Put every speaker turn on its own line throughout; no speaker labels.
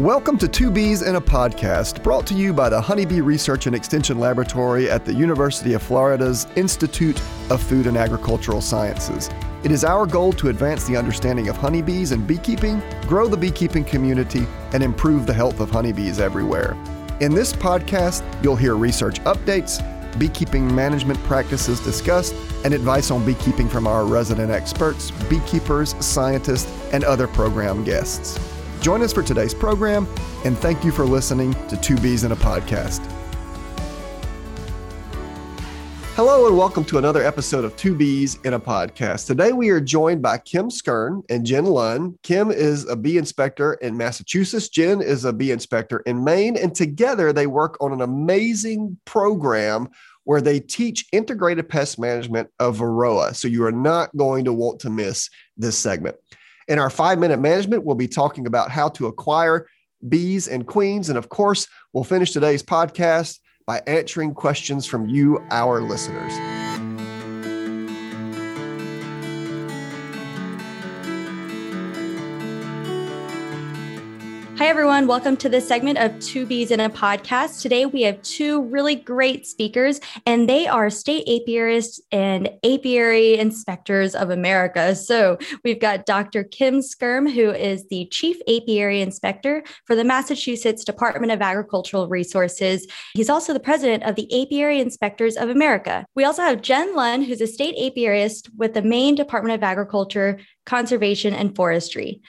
Welcome to Two Bees in a Podcast, brought to you by the Honeybee Research and Extension Laboratory at the University of Florida's Institute of Food and Agricultural Sciences. It is our goal to advance the understanding of honeybees and beekeeping, grow the beekeeping community, and improve the health of honeybees everywhere. In this podcast, you'll hear research updates, beekeeping management practices discussed, and advice on beekeeping from our resident experts, beekeepers, scientists, and other program guests. Join us for today's program, and thank you for listening to Two Bees in a Podcast. Hello, and welcome to another episode of Two Bees in a Podcast. Today, we are joined by Kim Skyrm and Jen Lund. Kim is a bee inspector in Massachusetts, Jen is a bee inspector in Maine, and together they work on an amazing program where they teach integrated pest management of Varroa. So you are not going to want to miss this segment. In our five minute management, we'll be talking about how to acquire bees and queens. And of course, we'll finish today's podcast by answering questions from you, our listeners.
Hi, everyone. Welcome to this segment of Two Bees in a Podcast. Today, we have two really great speakers, and they are state apiarists and apiary inspectors of America. So, we've got Dr. Kim Skyrm, who is the Chief Apiary Inspector for the Massachusetts Department of Agricultural Resources. He's also the president of the Apiary Inspectors of America. We also have Jen Lund, who's a state apiarist with the Maine Department of Agriculture, Conservation, and Forestry.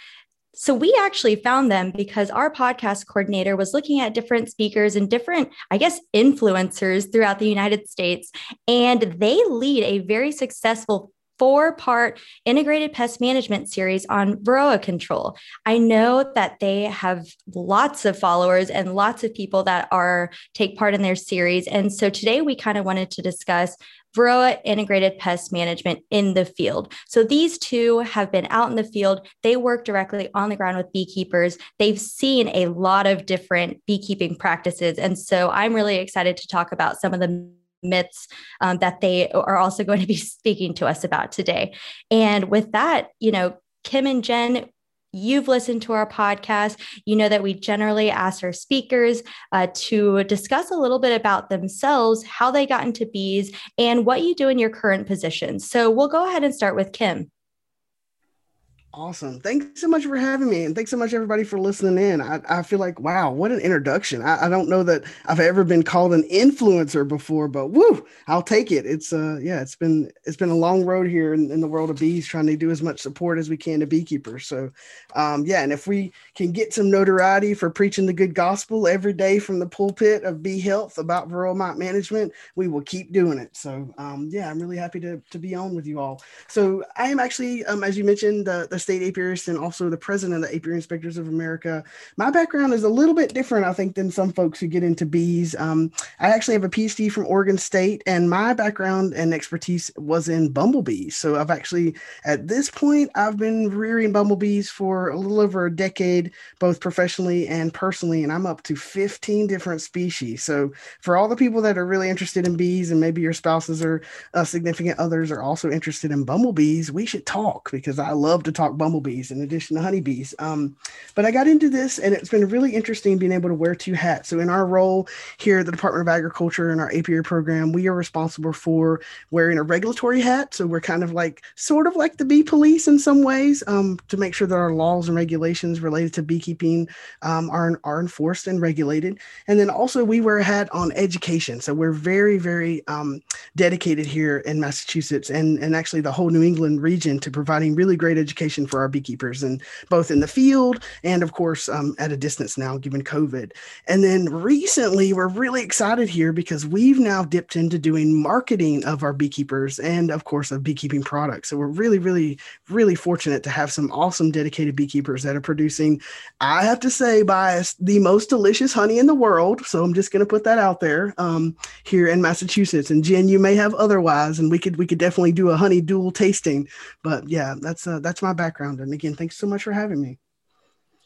So we actually found them because our podcast coordinator was looking at different speakers and different, I guess, influencers throughout the United States. And they lead a very successful four part integrated pest management series on Varroa control. I know that they have lots of followers and lots of people that are take part in their series. And so today we kind of wanted to discuss Varroa integrated pest management in the field. So these two have been out in the field. They work directly on the ground with beekeepers. They've seen a lot of different beekeeping practices. And so I'm really excited to talk about some of the myths um, that they are also going to be speaking to us about today. And with that, you know, Kim and Jen, you've listened to our podcast, you know that we generally ask our speakers uh, to discuss a little bit about themselves, how they got into bees, and what you do in your current position. So we'll go ahead and start with Kim.
Awesome. Thanks so much for having me. And thanks so much, everybody, for listening in. I, I feel like, wow, what an introduction. I, I, don't know that I've ever been called an influencer before, but woo, I'll take it. It's uh yeah, it's been it's been a long road here in, in the world of bees, trying to do as much support as we can to beekeepers. So um, yeah, and if we can get some notoriety for preaching the good gospel every day from the pulpit of bee health about varroa mite management, we will keep doing it. So um, yeah, I'm really happy to, to be on with you all. So I am actually, um, as you mentioned, the, the state apiarist and also the president of the Apiary Inspectors of America. My background is a little bit different, I think, than some folks who get into bees. Um, I actually have a PhD from Oregon State, and my background and expertise was in bumblebees. So I've actually, at this point, I've been rearing bumblebees for a little over a decade, both professionally and personally, and I'm up to 15 different species. So for all the people that are really interested in bees, and maybe your spouses or uh, significant others are also interested in bumblebees, we should talk because I love to talk bumblebees in addition to honeybees. Um, but I got into this, and it's been really interesting being able to wear two hats. So in our role here at the Department of Agriculture in our apiary program, we are responsible for wearing a regulatory hat. So we're kind of like sort of like the bee police in some ways um, to make sure that our laws and regulations related to beekeeping um, are, are enforced and regulated. And then also we wear a hat on education. So we're very, very um, dedicated here in Massachusetts and, and actually the whole New England region to providing really great education for our beekeepers and both in the field and of course um, at a distance now given COVID. And then recently we're really excited here because we've now dipped into doing marketing of our beekeepers and of course of beekeeping products. So we're really, really, really fortunate to have some awesome dedicated beekeepers that are producing, I have to say, bias, the most delicious honey in the world. So I'm just going to put that out there um, here in Massachusetts. And Jen, you may have otherwise, and we could we could definitely do a honey duel tasting. But yeah, that's uh, that's my background. And again, thanks so much for having me.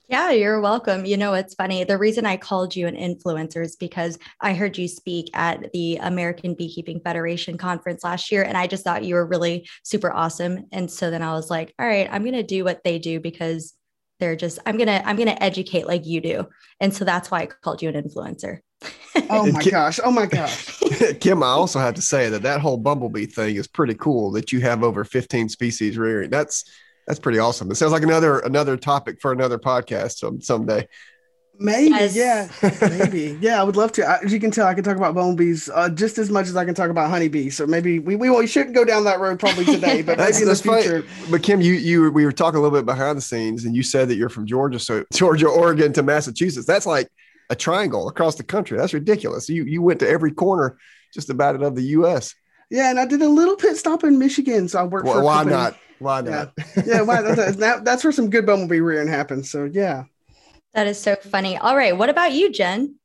Yeah, you're welcome. You know, it's funny. The reason I called you an influencer is because I heard you speak at the American Beekeeping Federation conference last year, and I just thought you were really super awesome. And so then I was like, all right, I'm going to do what they do because they're just i'm gonna i'm gonna educate like you do and so that's why i called you an influencer
oh my gosh oh my gosh
kim i also have to say that that whole bumblebee thing is pretty cool that you have over 15 species rearing that's that's pretty awesome it sounds like another another topic for another podcast some someday
Maybe, yes. yeah, maybe, yeah. I would love to. As you can tell, I can talk about bumblebees uh, just as much as I can talk about honeybees. So maybe we, we, we shouldn't go down that road probably today, but maybe in the future.
Funny. But Kim, you you we were talking a little bit behind the scenes, and you said that you're from Georgia, so Georgia, Oregon to Massachusetts. That's like a triangle across the country. That's ridiculous. You you went to every corner just about it of the U.S.
Yeah, and I did a little pit stop in Michigan, so I worked well, for.
Why not? Why
not? Yeah, yeah why, that's, that, that's where some good bumblebee rearing happens. So yeah.
That is so funny. All right. What about you, Jen?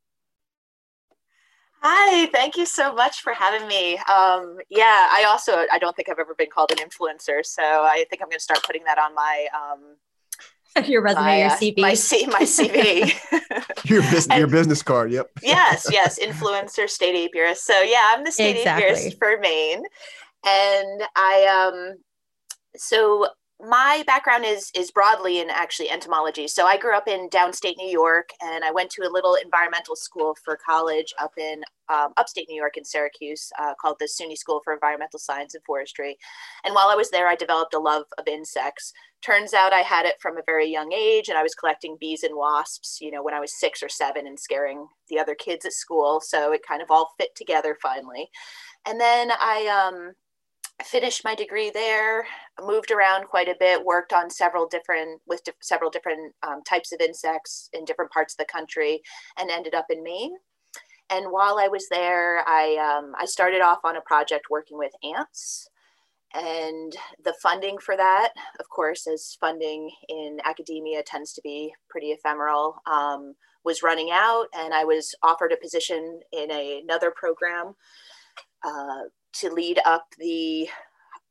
Hi, thank you so much for having me. Um, yeah, I also I don't think I've ever been called an influencer, so I think I'm going to start putting that on my um,
your resume, my, your CV,
uh, my, C- my CV,
your business, and, your business card. Yep.
yes, yes, influencer, state apiarist. So yeah, I'm the state exactly. apiarist for Maine, and I um, so my background is is broadly in actually entomology. So I grew up in downstate New York, and I went to a little environmental school for college up in um, upstate New York in Syracuse, uh, called the SUNY School for Environmental Science and Forestry. And while I was there, I developed a love of insects. Turns out I had it from a very young age, and I was collecting bees and wasps, you know, when I was six or seven, and scaring the other kids at school. So it kind of all fit together finally. And then I um, finished my degree there moved around quite a bit worked on several different with di- several different um, types of insects in different parts of the country and ended up in maine. And while i was there i um, i started off on a project working with ants. And the funding for that of course as funding in academia tends to be pretty ephemeral um, was running out and i was offered a position in a, another program uh, to lead up the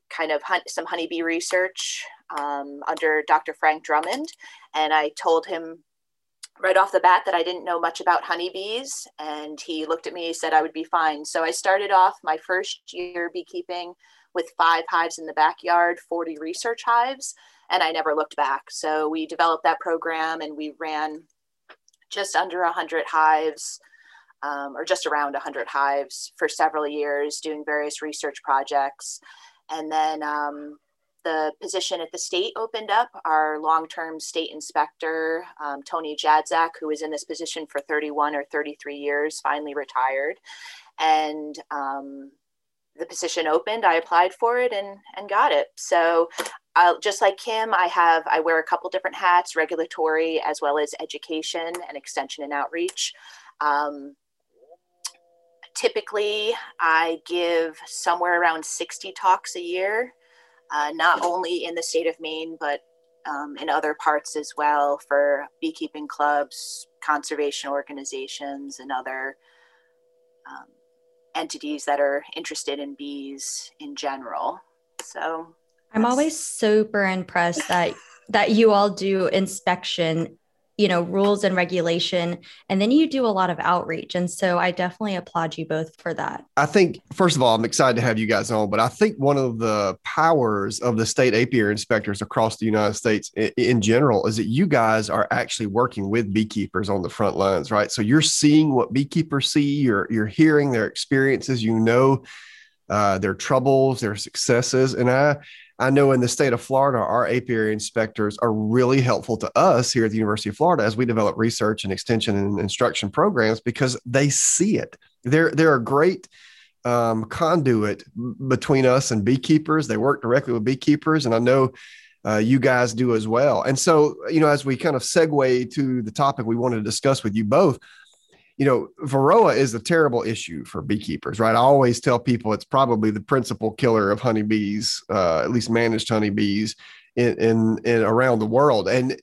kind of hunt, some honeybee research um, under Dr. Frank Drummond. And I told him right off the bat that I didn't know much about honeybees. And he looked at me, he said I would be fine. So I started off my first year beekeeping with five hives in the backyard, 40 research hives, and I never looked back. So we developed that program and we ran just under 100 hives um, or just around 100 hives for several years, doing various research projects. And then um, the position at the state opened up. Our long term state inspector, um, Tony Jadczak, who was in this position for 31 or 33 years, finally retired. And um, the position opened, I applied for it and, and got it. So uh, just like Kim, I have I wear a couple different hats: regulatory as well as education and extension and outreach. Um, typically I give somewhere around 60 talks a year, uh, not only in the state of Maine, but um, in other parts as well for beekeeping clubs, conservation organizations, and other um, entities that are interested in bees in general. So
I'm always super impressed that that you all do inspection you know rules and regulation and then you do a lot of outreach. And so i definitely applaud you both for that.
I think first of all i'm excited to have you guys on but i think one of the powers of the state apiary inspectors across the united states in, general is that you guys are actually working with beekeepers on the front lines right? So you're seeing what beekeepers see you're you're hearing their experiences you know uh, their troubles their successes. And i I know in the state of Florida, our apiary inspectors are really helpful to us here at the University of Florida as we develop research and extension and instruction programs because they see it. They're they're a great um, conduit between us and beekeepers. They work directly with beekeepers, and I know uh, you guys do as well. And so, you know, as we kind of segue to the topic we wanted to discuss with you both, you know, Varroa is a terrible issue for beekeepers, right? I always tell people it's probably the principal killer of honeybees, uh, at least managed honeybees in, in, in around the world. And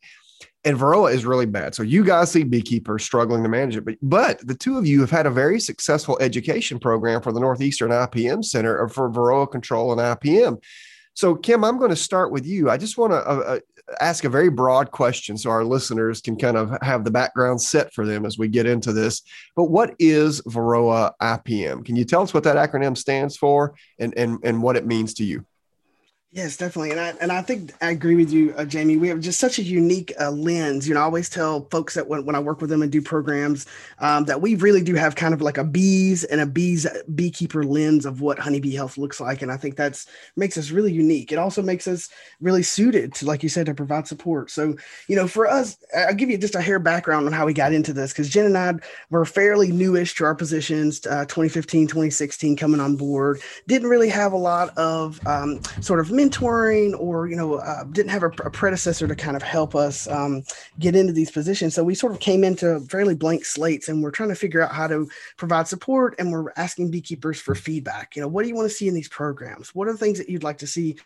and Varroa is really bad. So you guys see beekeepers struggling to manage it, but but the two of you have had a very successful education program for the Northeastern IPM Center for Varroa control and IPM. So Kim, I'm going to start with you. I just want to uh, uh ask a very broad question so our listeners can kind of have the background set for them as we get into this. But what is Varroa IPM? Can you tell us what that acronym stands for and, and, and what it means to you?
Yes, definitely, and I and I think I agree with you, uh, Jamie. We have just such a unique uh, lens. You know, I always tell folks that when, when I work with them and do programs, um, that we really do have kind of like a bees and a bees beekeeper lens of what honeybee health looks like, and I think that's makes us really unique. It also makes us really suited to, like you said, to provide support. So, you know, for us, I'll give you just a hair background on how we got into this because Jen and I were fairly newish to our positions, uh, 2015, 2016, coming on board. Didn't really have a lot of um, sort of mentoring or you know uh, didn't have a, a, predecessor to kind of help us um, get into these positions. So we sort of came into fairly blank slates and we're trying to figure out how to provide support and we're asking beekeepers for feedback. You know what do you want to see in these programs? What are the things that you'd like to see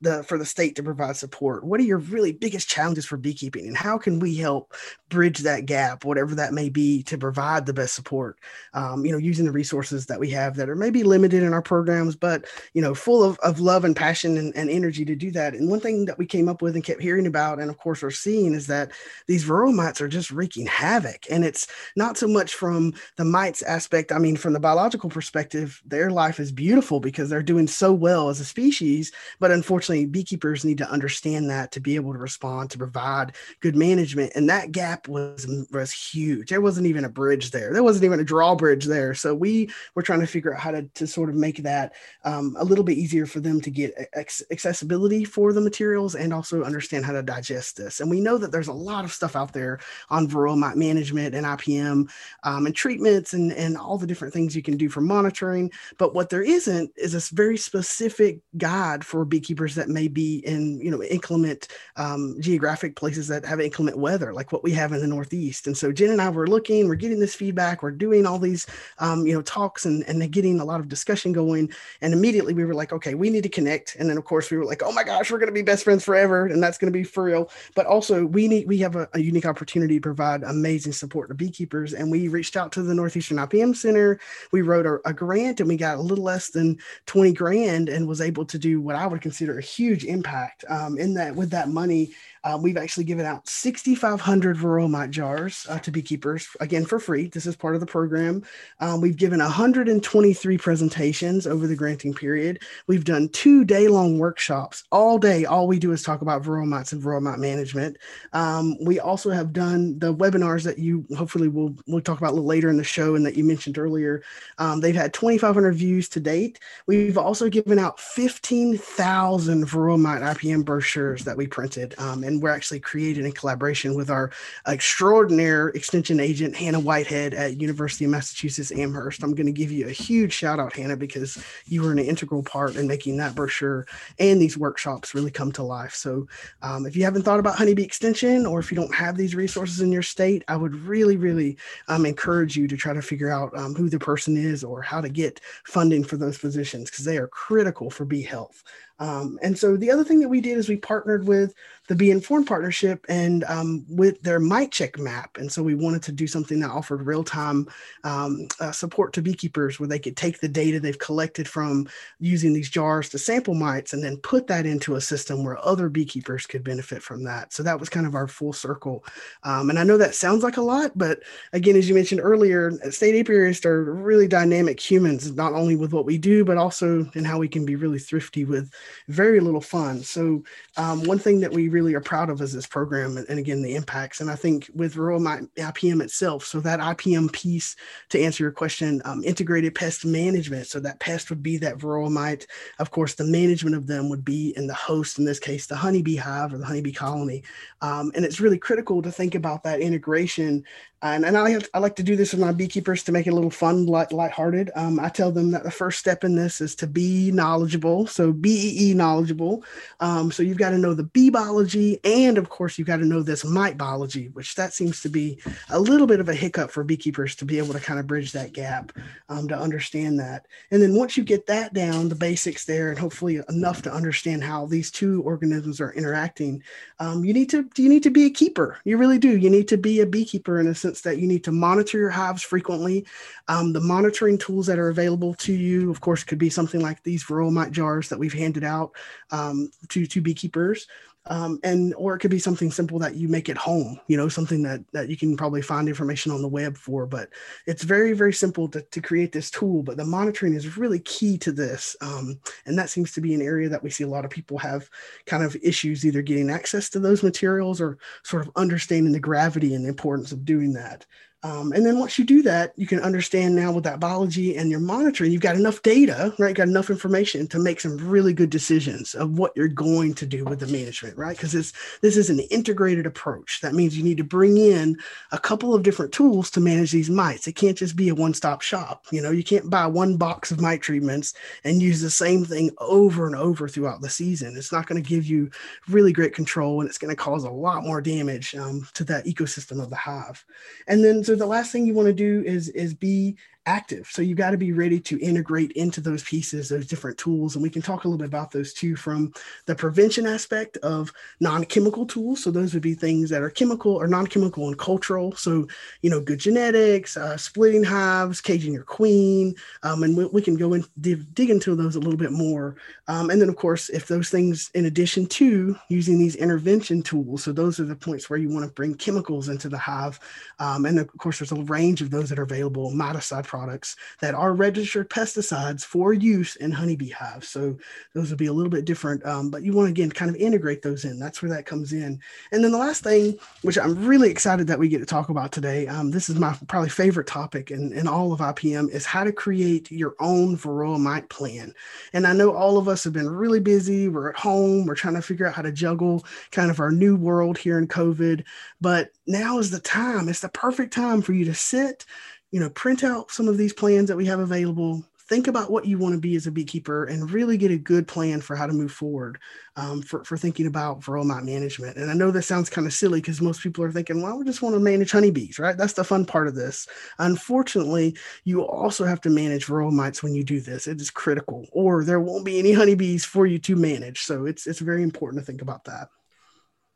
the for the state to provide support. What are your really biggest challenges for beekeeping and how can we help bridge that gap whatever that may be to provide the best support? Um, you know using the resources that we have that are maybe limited in our programs but you know full of, of love and passion and, and energy to do that. And one thing that we came up with and kept hearing about and of course are seeing is that these varroa mites are just wreaking havoc. And it's not so much from the mites aspect i mean from the biological perspective their life is beautiful because they're doing so well as a species but unfortunately, beekeepers need to understand that to be able to respond to provide good management. And that gap was was huge. There wasn't even a bridge there. There wasn't even a drawbridge there. So we were trying to figure out how to, to sort of make that um, a little bit easier for them to get accessibility for the materials and also understand how to digest this. And we know that there's a lot of stuff out there on varroa mite management and IPM um, and treatments and, and all the different things you can do for monitoring. But what there isn't is this very specific guide for beekeepers beekeepers that may be in you know inclement um, geographic places that have inclement weather like what we have in the northeast. And so jen and i were looking we're getting this feedback we're doing all these um, you know talks and and getting a lot of discussion going. And immediately we were like okay we need to connect. And then of course we were like oh my gosh we're going to be best friends forever and that's going to be for real. But also we need we have a, a unique opportunity to provide amazing support to beekeepers. And we reached out to the northeastern ipm center. We wrote a, a grant and we got a little less than 20 grand and was able to do what i would consider consider a huge impact um, in that with that money uh, we've actually given out 6,500 varroa mite jars uh, to beekeepers, again for free. This is part of the program. Um, we've given 123 presentations over the granting period. We've done two day long workshops. All day, all we do is talk about varroa mites and varroa mite management. Um, we also have done the webinars that you hopefully will we'll talk about a little later in the show and that you mentioned earlier. Um, they've had 2,500 views to date. We've also given out 15,000 varroa mite IPM brochures that we printed. Um, and and we're actually created in collaboration with our extraordinary extension agent Hannah Whitehead at University of Massachusetts Amherst. I'm going to give you a huge shout out, Hannah, because you were an integral part in making that brochure and these workshops really come to life. So, um, if you haven't thought about honeybee extension, or if you don't have these resources in your state, I would really, really um, encourage you to try to figure out um, who the person is or how to get funding for those positions because they are critical for bee health. Um, and so the other thing that we did is we partnered with the Bee Informed Partnership and um, with their Mite Check map. And so we wanted to do something that offered real time um, uh, support to beekeepers where they could take the data they've collected from using these jars to sample mites and then put that into a system where other beekeepers could benefit from that. So that was kind of our full circle. Um, and I know that sounds like a lot, but again, as you mentioned earlier, state apiarists are really dynamic humans, not only with what we do, but also in how we can be really thrifty with very little fun. So um, one thing that we really are proud of is this program, and, again the impacts. And I think with Varroa IPM itself, so that IPM piece to answer your question, um, integrated pest management. So that pest would be that Varroa mite. Of course, the management of them would be in the host, in this case, the honeybee hive or the honeybee colony. Um, and it's really critical to think about that integration and, and I, have, I like to do this with my beekeepers to make it a little fun, light, lighthearted. Um, I tell them that the first step in this is to be knowledgeable. So BEE knowledgeable. Um, so you've got to know the bee biology, and of course you've got to know this mite biology, which that seems to be a little bit of a hiccup for beekeepers to be able to kind of bridge that gap um, to understand that. And then once you get that down, the basics there, and hopefully enough to understand how these two organisms are interacting, um, you need to you need to be a keeper. You really do. You need to be a beekeeper in a sense that you need to monitor your hives frequently. Um, the monitoring tools that are available to you, of course, could be something like these varroa mite jars that we've handed out um, to, to beekeepers. Um, and or it could be something simple that you make at home you know something that that you can probably find information on the web for but it's very very simple to, to create this tool but the monitoring is really key to this um, and that seems to be an area that we see a lot of people have kind of issues either getting access to those materials or sort of understanding the gravity and the importance of doing that um, and then once you do that, you can understand now with that biology and your monitoring, you've got enough data, right? You've Got enough information to make some really good decisions of what you're going to do with the management, right? Because this this is an integrated approach. That means you need to bring in a couple of different tools to manage these mites. It can't just be a one-stop shop. You know, you can't buy one box of mite treatments and use the same thing over and over throughout the season. It's not going to give you really great control, and it's going to cause a lot more damage um, to that ecosystem of the hive. And then so the last thing you want to do is is be active. So you've got to be ready to integrate into those pieces, those different tools. And we can talk a little bit about those too from the prevention aspect of non-chemical tools. So those would be things that are chemical or non-chemical and cultural. So, you know, good genetics, uh, splitting hives, caging your queen. Um, and we, we, can go and dig, dig, into those a little bit more. Um, and then of course, if those things, in addition to using these intervention tools, so those are the points where you want to bring chemicals into the hive. Um, and of course, there's a range of those that are available, miticide products that are registered pesticides for use in honeybee hives. So those would be a little bit different, um, but you want to again kind of integrate those in. That's where that comes in. And then the last thing, which I'm really excited that we get to talk about today, um, this is my probably favorite topic in, in all of IPM, is how to create your own varroa mite plan. And I know all of us have been really busy. We're at home. We're trying to figure out how to juggle kind of our new world here in COVID. But now is the time. It's the perfect time for you to sit, you know, print out some of these plans that we have available. Think about what you want to be as a beekeeper and really get a good plan for how to move forward um, for, for thinking about varroa mite management. And I know that sounds kind of silly because most people are thinking, well, we just want to manage honeybees, right? That's the fun part of this. Unfortunately, you also have to manage varroa mites when you do this. It is critical, or there won't be any honeybees for you to manage. So it's, it's very important to think about that.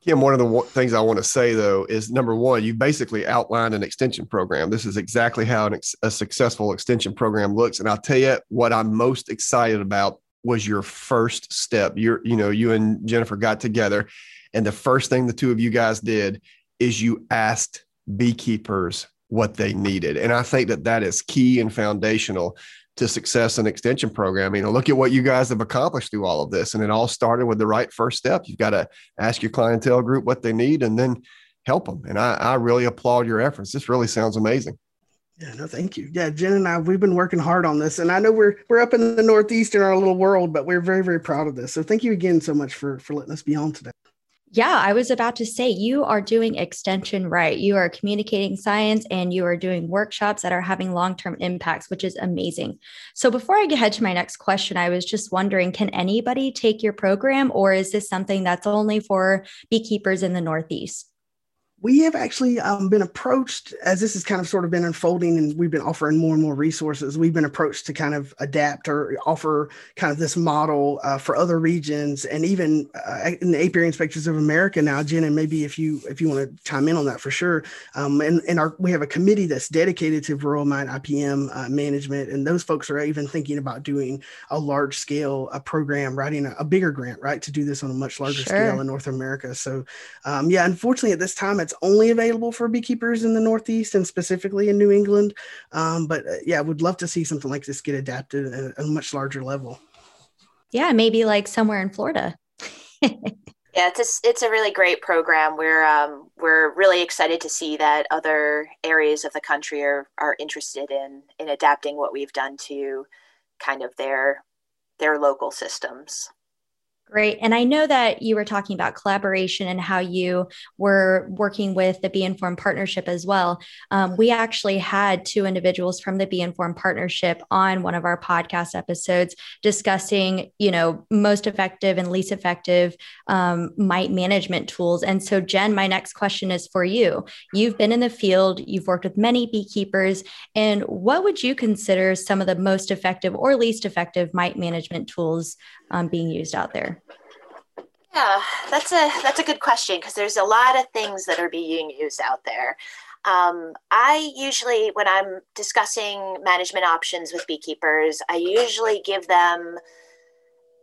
Kim, one of the things I want to say though is number one, you basically outlined an extension program. This is exactly how ex- a successful extension program looks. And I'll tell you what I'm most excited about was your first step. You're, you know, you and Jennifer got together, and the first thing the two of you guys did is you asked beekeepers what they needed. And I think that that is key and foundational to success and extension program. You know, look at what you guys have accomplished through all of this. And it all started with the right first step. You've got to ask your clientele group what they need and then help them. And I, I really applaud your efforts. This really sounds amazing.
Yeah, no, thank you. Yeah, Jen and I, we've been working hard on this, and I know we're we're up in the Northeast in our little world, but we're very very proud of this. So thank you again so much for for letting us be on today.
Yeah, I was about to say you are doing extension right. You are communicating science and you are doing workshops that are having long term impacts, which is amazing. So, before I get ahead to my next question, I was just wondering can anybody take your program or is this something that's only for beekeepers in the Northeast?
We have actually um, been approached as this has kind of sort of been unfolding and we've been offering more and more resources we've been approached to kind of adapt or offer kind of this model uh, for other regions and even uh, in the apiary inspectors of america now jen and maybe if you if you want to chime in on that for sure um, and, and our we have a committee that's dedicated to varroa mite ipm uh, management and those folks are even thinking about doing a large scale a program writing a, a, bigger grant right to do this on a much larger sure. scale in north america so um, yeah unfortunately at this time it's only available for beekeepers in the Northeast and specifically in New England. Um, but uh, yeah, would love to see something like this get adapted at a much larger level.
Yeah, maybe like somewhere in Florida.
yeah, it's a, it's a really great program. We're um, we're really excited to see that other areas of the country are are interested in in adapting what we've done to kind of their their local systems.
Great. And I know that you were talking about collaboration and how you were working with the Bee Informed Partnership as well. Um, we actually had two individuals from the Bee Informed Partnership on one of our podcast episodes discussing, you know, most effective and least effective um, mite management tools. And so, Jen, my next question is for you. You've been in the field, you've worked with many beekeepers, and what would you consider some of the most effective or least effective mite management tools um, being used out there?
Yeah, that's a that's a good question because there's a lot of things that are being used out there. Um, I usually, when I'm discussing management options with beekeepers, I usually give them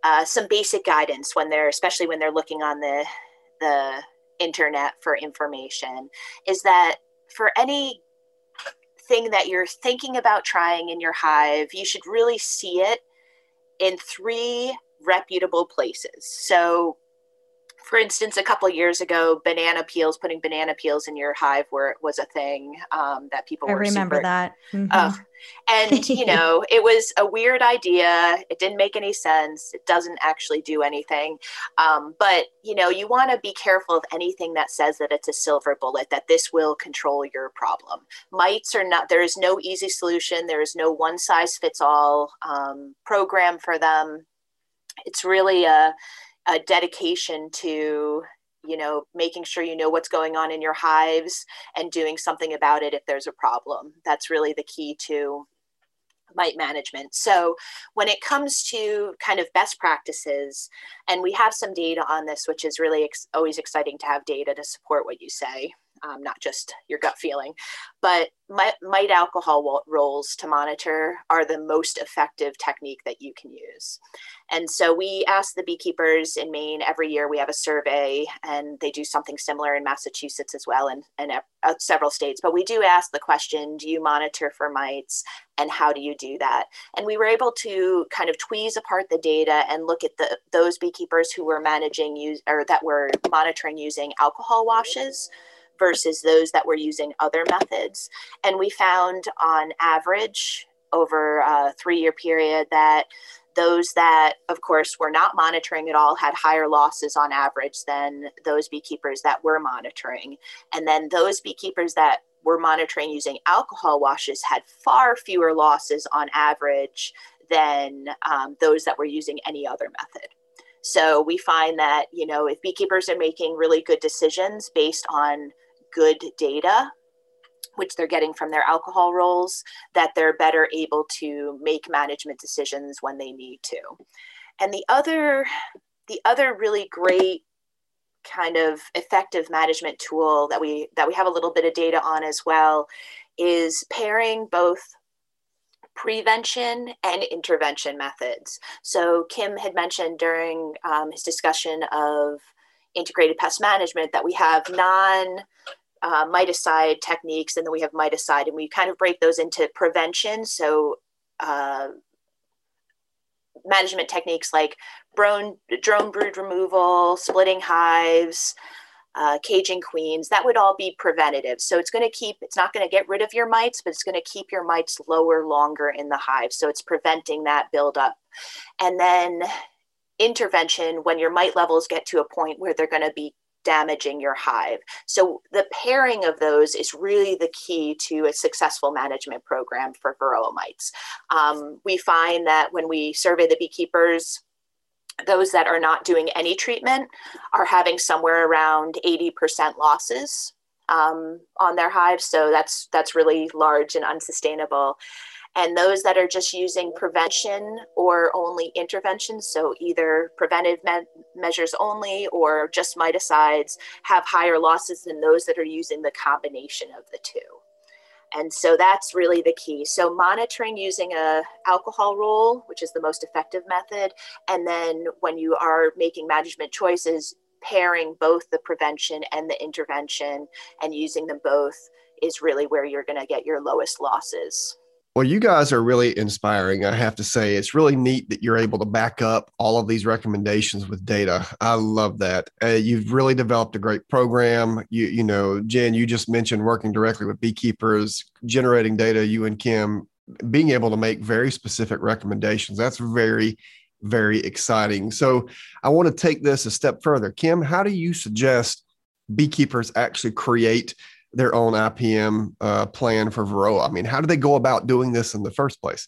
uh, some basic guidance when they're, especially when they're looking on the the internet for information is that for any thing that you're thinking about trying in your hive, you should really see it in three reputable places. So for instance, a couple years ago, banana peels, putting banana peels in your hive where was a thing um, that people I were
remember
super,
that. Mm-hmm.
Uh, and you know, it was a weird idea. It didn't make any sense. It doesn't actually do anything. Um, but you know, you want to be careful of anything that says that it's a silver bullet that this will control your problem. Mites are not. There is no easy solution. There is no one size fits all um, program for them. It's really a a dedication to you know making sure you know what's going on in your hives and doing something about it if there's a problem that's really the key to mite management so when it comes to kind of best practices and we have some data on this which is really ex- always exciting to have data to support what you say um, not just your gut feeling. But mite alcohol rolls to monitor are the most effective technique that you can use. And so we ask the beekeepers in Maine every year, we have a survey, and they do something similar in Massachusetts as well, and, and uh, several states. But we do ask the question do you monitor for mites, and how do you do that? And we were able to kind of tweeze apart the data and look at the, those beekeepers who were managing use or that were monitoring using alcohol washes versus those that were using other methods. And we found on average over a three year period that those that, of course, were not monitoring at all had higher losses on average than those beekeepers that were monitoring. And then those beekeepers that were monitoring using alcohol washes had far fewer losses on average than um, those that were using any other method. So we find that, you know, if beekeepers are making really good decisions based on good data which they're getting from their alcohol rolls that they're better able to make management decisions when they need to. And the other the other really great kind of effective management tool that we that we have a little bit of data on as well is pairing both prevention and intervention methods. So kim had mentioned during um, his discussion of integrated pest management that we have non uh, miticide techniques, and then we have miticide, and we kind of break those into prevention. So, uh, management techniques like drone, drone brood removal, splitting hives, uh, caging queens, that would all be preventative. So it's going to keep, it's not going to get rid of your mites, but it's going to keep your mites lower longer in the hive. So it's preventing that buildup. And then intervention when your mite levels get to a point where they're going to be damaging your hive. So the pairing of those is really the key to a successful management program for varroa mites. Um, we find that when we survey the beekeepers, those that are not doing any treatment are having somewhere around 80% losses um, on their hives. So that's that's really large and unsustainable and those that are just using prevention or only intervention, so either preventive me- measures only or just miticides, have higher losses than those that are using the combination of the two. And so that's really the key. So monitoring using a alcohol roll, which is the most effective method, and then when you are making management choices, pairing both the prevention and the intervention and using them both is really where you're going to get your lowest losses.
Well, you guys are really inspiring. I have to say, it's really neat that you're able to back up all of these recommendations with data. I love that. Uh, you've really developed a great program. You, you know, Jen, you just mentioned working directly with beekeepers, generating data. You and Kim being able to make very specific recommendations. That's very, very exciting. So, I want to take this a step further. Kim, how do you suggest beekeepers actually create? Their own IPM uh, plan for Varroa? I mean, how do they go about doing this in the first place?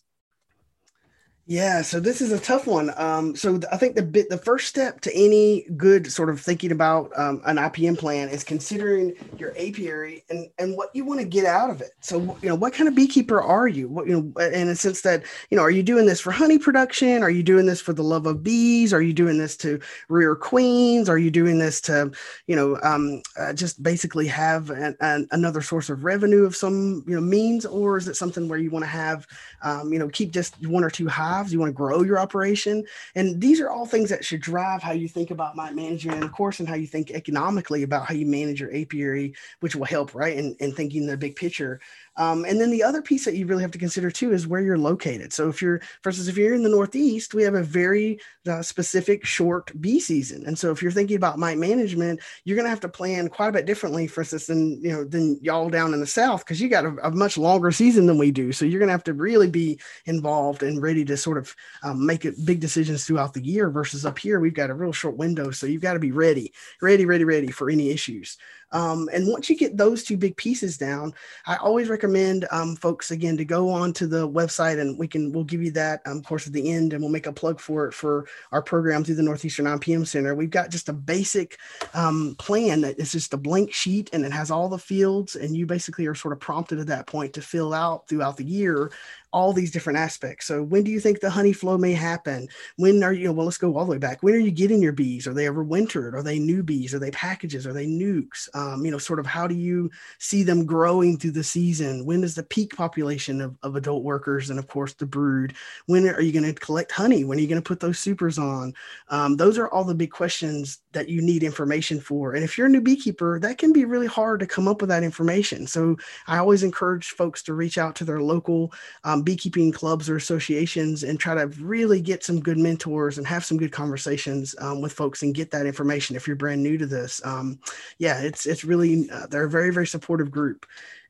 Yeah, so this is a tough one. Um, so I think the bit, the first step to any good sort of thinking about um, an IPM plan is considering your apiary and and what you want to get out of it. So you know, what kind of beekeeper are you? What you know, in a sense that you know, are you doing this for honey production? Are you doing this for the love of bees? Are you doing this to rear queens? Are you doing this to you know um, uh, just basically have an, an, another source of revenue of some you know means, or is it something where you want to have um, you know keep just one or two hives, you want to grow your operation. And these are all things that should drive how you think about mite management, and of course, and how you think economically about how you manage your apiary, which will help, right? And, and thinking the big picture. Um, and then the other piece that you really have to consider too is where you're located. So if you're, for instance, if you're in the Northeast, we have a very uh, specific short bee season. And so if you're thinking about mite management, you're going to have to plan quite a bit differently, for instance, than, you know, than y'all down in the South, because you got a, a, much longer season than we do. So you're going to have to really be involved and ready to sort of um, make it big decisions throughout the year versus up here, we've got a real short window. So you've got to be ready, ready, ready, ready for any issues. Um, and once you get those two big pieces down, I always recommend um, folks again to go on to the website and we can we'll give you that um, of course at the end and we'll make a plug for it for our program through the Northeastern IPM Center. We've got just a basic um, plan that is just a blank sheet and it has all the fields and you basically are sort of prompted at that point to fill out throughout the year all these different aspects. So when do you think the honey flow may happen? When are you, well, let's go all the way back. When are you getting your bees? Are they overwintered? Are they new bees? Are they packages? Are they nukes? Um, you know, sort of how do you see them growing through the season? When is the peak population of, of adult workers? And of course the brood, when are you going to collect honey? When are you going to put those supers on? Um, those are all the big questions that you need information for. And if you're a new beekeeper, that can be really hard to come up with that information. So I always encourage folks to reach out to their local um, beekeeping clubs or associations and try to really get some good mentors and have some good conversations um, with folks and get that information if you're brand new to this um, yeah it's it's really uh, they're a very very supportive group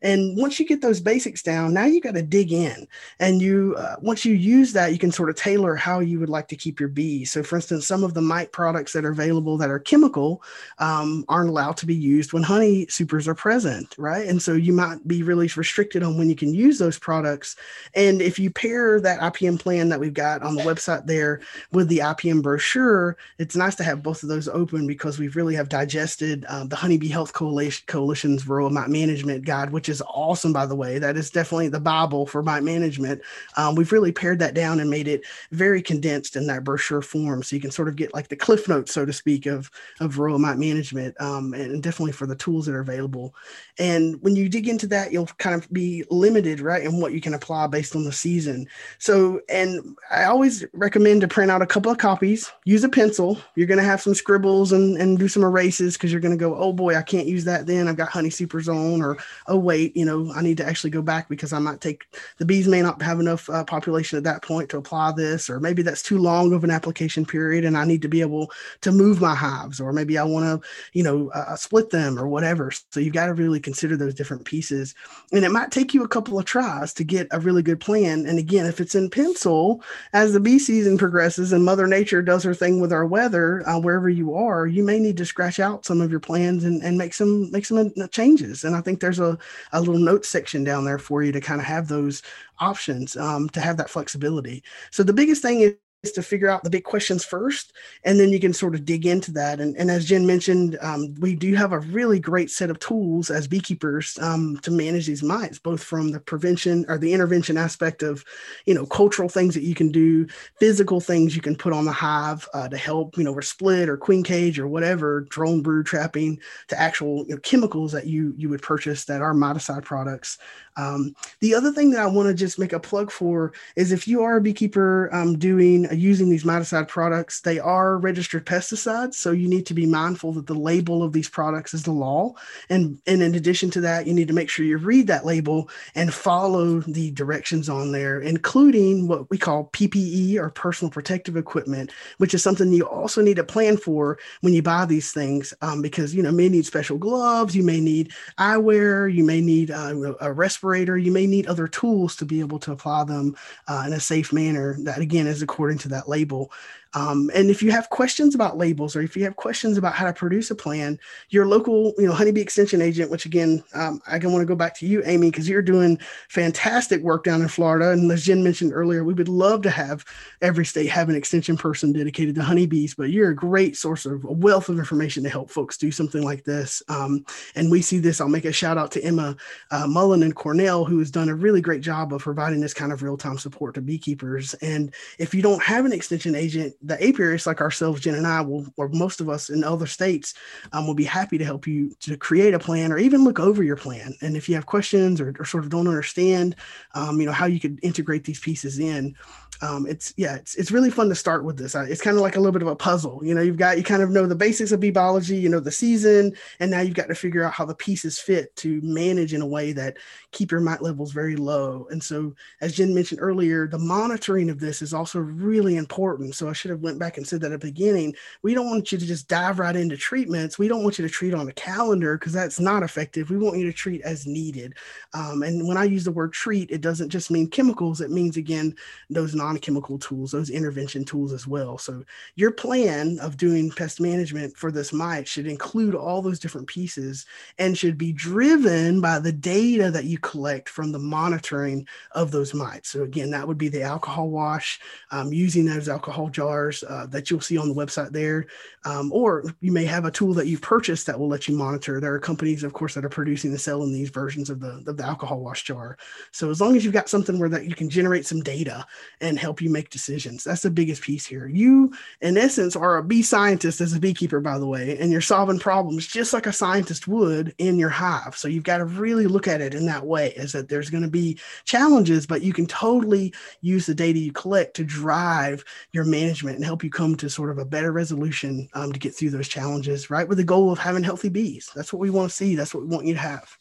and once you get those basics down, now you got to dig in. And you, uh, once you use that, you can sort of tailor how you would like to keep your bees. So, for instance, some of the mite products that are available that are chemical um, aren't allowed to be used when honey supers are present, right? And so you might be really restricted on when you can use those products. And if you pair that IPM plan that we've got on the website there with the IPM brochure, it's nice to have both of those open because we really have digested uh, the Honeybee Health Coalition, Coalition's Varroa Mite Management Guide, which which is awesome, by the way. That is definitely the Bible for mite management. Um, we've really pared that down and made it very condensed in that brochure form. So you can sort of get like the cliff notes, so to speak, of, of varroa mite management um, and definitely for the tools that are available. And when you dig into that, you'll kind of be limited, right, in what you can apply based on the season. So, and I always recommend to print out a couple of copies, use a pencil. You're going to have some scribbles and, and do some erases because you're going to go, oh boy, I can't use that then. I've got Honey supers on, or oh, wait wait, you know, I need to actually go back because I might take the bees may not have enough uh, population at that point to apply this, or maybe that's too long of an application period and I need to be able to move my hives, or maybe I want to, you know, uh, uh, split them or whatever. So you've got to really consider those different pieces. And it might take you a couple of tries to get a really good plan. And again, if it's in pencil, as the bee season progresses and Mother Nature does her thing with our weather, uh, wherever you are, you may need to scratch out some of your plans and, and make some make some uh, changes. And I think there's a, a little note section down there for you to kind of have those options um, to have that flexibility. So the biggest thing is is to figure out the big questions first, and then you can sort of dig into that. And, and as Jen mentioned, um, we do have a really great set of tools as beekeepers um, to manage these mites, both from the prevention or the intervention aspect of, you know, cultural things that you can do, physical things you can put on the hive uh, to help, you know, or split or queen cage or whatever, drone brood trapping, to actual you know, chemicals that you you would purchase that are miticide products. Um, the other thing that I want to just make a plug for is if you are a beekeeper um, doing using these miticide products, they are registered pesticides. So you need to be mindful that the label of these products is the law. And, and in addition to that, you need to make sure you read that label and follow the directions on there, including what we call PPE or personal protective equipment, which is something you also need to plan for when you buy these things um, because you know may need special gloves, you may need eyewear, you may need uh, a respirator, you may need other tools to be able to apply them uh, in a safe manner. That again is according to that label um, and if you have questions about labels or if you have questions about how to produce a plan, your local, you know, honeybee extension agent, which again, um, I want to go back to you, Amy, because you're doing fantastic work down in Florida. And as Jen mentioned earlier, we would love to have every state have an extension person dedicated to honeybees, but you're a great source of a wealth of information to help folks do something like this. Um, and we see this, I'll make a shout out to Emma uh, Mullen and Cornell, who has done a really great job of providing this kind of real time support to beekeepers. And if you don't have an extension agent, the apiarists like ourselves, Jen and I, will, or most of us in other states, um, will be happy to help you to create a plan or even look over your plan. And if you have questions or, or sort of don't understand, um, you know, how you could integrate these pieces in, um, it's yeah, it's it's really fun to start with this. It's kind of like a little bit of a puzzle. You know, you've got you kind of know the basics of bee biology, you know the season, and now you've got to figure out how the pieces fit to manage in a way that keep your mite levels very low. And so, as Jen mentioned earlier, the monitoring of this is also really important. So I should have went back and said that at the beginning. We don't want you to just dive right into treatments. We don't want you to treat on a calendar because that's not effective. We want you to treat as needed. Um, and when I use the word treat, it doesn't just mean chemicals. It means again those non-chemical tools, those intervention tools as well. So your plan of doing pest management for this mite should include all those different pieces and should be driven by the data that you collect from the monitoring of those mites. So again, that would be the alcohol wash, um, using those alcohol jars uh, that you'll see on the website there. Um, or you may have a tool that you've purchased that will let you monitor. There are companies, of course, that are producing and selling these versions of the, of the alcohol wash jar. So as long as you've got something where that you can generate some data and help you make decisions. That's the biggest piece here. You, in essence, are a bee scientist as a beekeeper, by the way, and you're solving problems just like a scientist would in your hive. So you've got to really look at it in that way is that there's going to be challenges, but you can totally use the data you collect to drive your management and help you come to sort of a better resolution um, to get through those challenges, right? With the goal of having healthy bees. That's what we want to see. That's what we want you to have.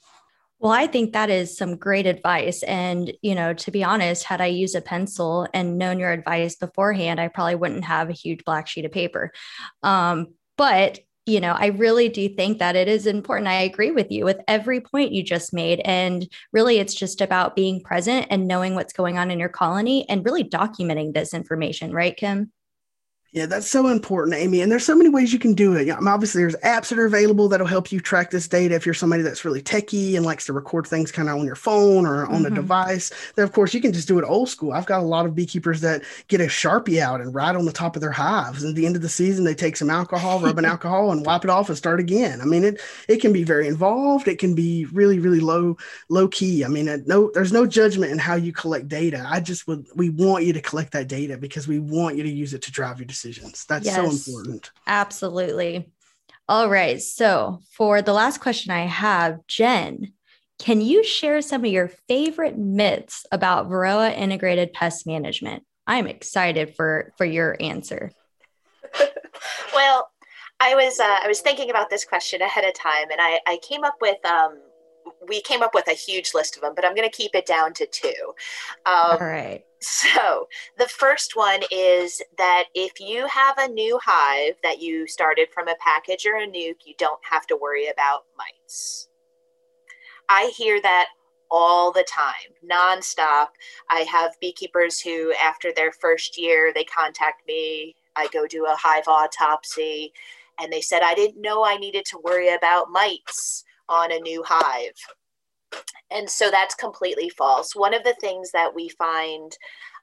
Well, I think that is some great advice. And, you know, to be honest, had I used a pencil and known your advice beforehand, I probably wouldn't have a huge black sheet of paper. Um, but, you know, I really do think that it is important. I agree with you with every point you just made. And really, it's just about being present and knowing what's going on in your colony and really documenting this information, right, Kim?
Yeah, that's so important, Amy. And there's so many ways you can do it. Mean, obviously, there's apps that are available that'll help you track this data. If you're somebody that's really techie and likes to record things kind of on your phone or on mm-hmm. a device, then of course you can just do it old school. I've got a lot of beekeepers that get a sharpie out and write on the top of their hives. And at the end of the season, they take some alcohol, rub an alcohol, and wipe it off and start again. I mean, it it can be very involved. It can be really, really low low key. I mean, no, there's no judgment in how you collect data. I just would we want you to collect that data because we want you to use it to drive your decisions decisions. That's yes, so important.
Absolutely. All right. So, for the last question I have, Jen, can you share some of your favorite myths about Varroa integrated pest management? I'm excited for for your answer.
well, I was uh, I was thinking about this question ahead of time, and I I came up with um we came up with a huge list of them, but I'm going to keep it down to two.
Um, All right.
So, the first one is that if you have a new hive that you started from a package or a nuke, you don't have to worry about mites. I hear that all the time, nonstop. I have beekeepers who, after their first year, they contact me. I go do a hive autopsy, and they said, I didn't know I needed to worry about mites on a new hive. And so that's completely false. One of the things that we find,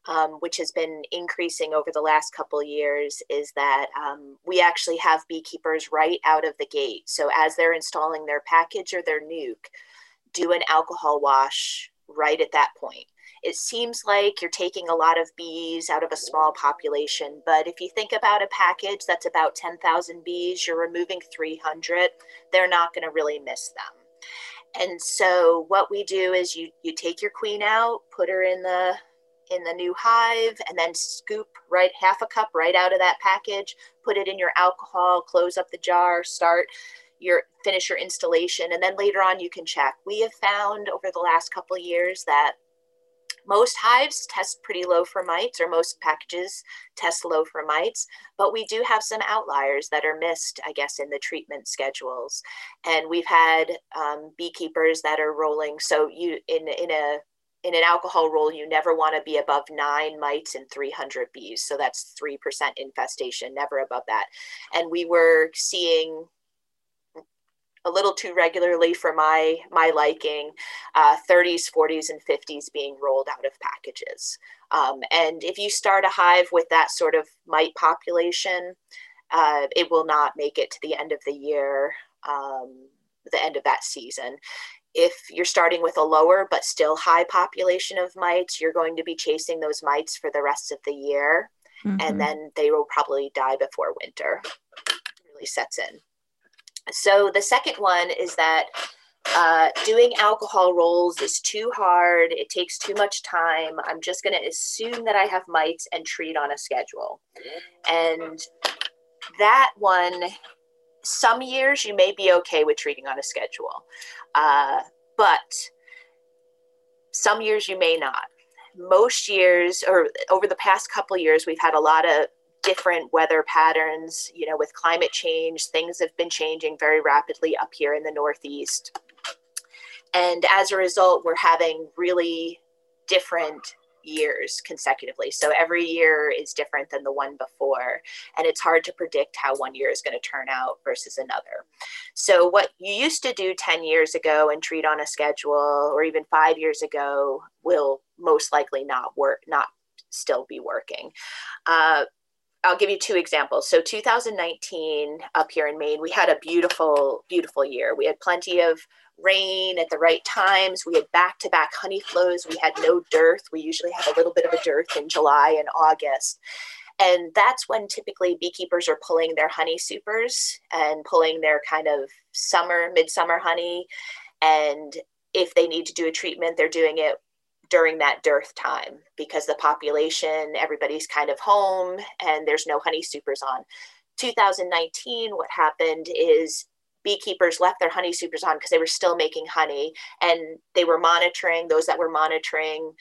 um, which has been increasing over the last couple years, is that um, we actually have beekeepers right out of the gate. So as they're installing their package or their nuke, do an alcohol wash right at that point. It seems like you're taking a lot of bees out of a small population, but if you think about a package that's about 10,000 bees, you're removing 300, they're not going to really miss them. And so what we do is you you take your queen out, put her in the in the new hive and then scoop right half a cup right out of that package, put it in your alcohol, close up the jar, start your finish your installation and then later on you can check. We have found over the last couple years that most hives test pretty low for mites, or most packages test low for mites, but we do have some outliers that are missed, I guess, in the treatment schedules. And we've had um, beekeepers that are rolling. So you in in a in an alcohol roll, you never want to be above nine mites and 300 bees. So that's 3% infestation, never above that. And we were seeing a little too regularly for my my liking uh, 30s 40s and 50s being rolled out of packages. Um, and if you start a hive with that sort of mite population uh, it will not make it to the end of the year um, the end of that season. If you're starting with a lower but still high population of mites you're going to be chasing those mites for the rest of the year mm-hmm. and then they will probably die before winter. Really sets in so the second one is that uh, doing alcohol rolls is too hard. It takes too much time. I'm just going to assume that I have mites and treat on a schedule. And that one, some years you may be okay with treating on a schedule, uh, but some years you may not. Most years, or over the past couple years, we've had a lot of different weather patterns. You know, with climate change, things have been changing very rapidly up here in the Northeast. And as a result, we're having really different years consecutively. So every year is different than the one before. And it's hard to predict how one year is going to turn out versus another. So, what you used to do 10 years ago and treat on a schedule, or even five years ago, will most likely not work, not still be working. Uh, I'll give you two examples. So 2019 up here in Maine, we had a beautiful, beautiful year. We had plenty of rain at the right times. We had back to back honey flows. We had no dearth. We usually have a little bit of a dearth in July and August. And that's when typically beekeepers are pulling their honey supers and pulling their kind of summer, midsummer honey. And if they need to do a treatment, they're doing it during that dearth time because the population, everybody's kind of home and there's no honey supers on. 2019, what happened is beekeepers left their honey supers on because they were still making honey and they were monitoring those that were monitoring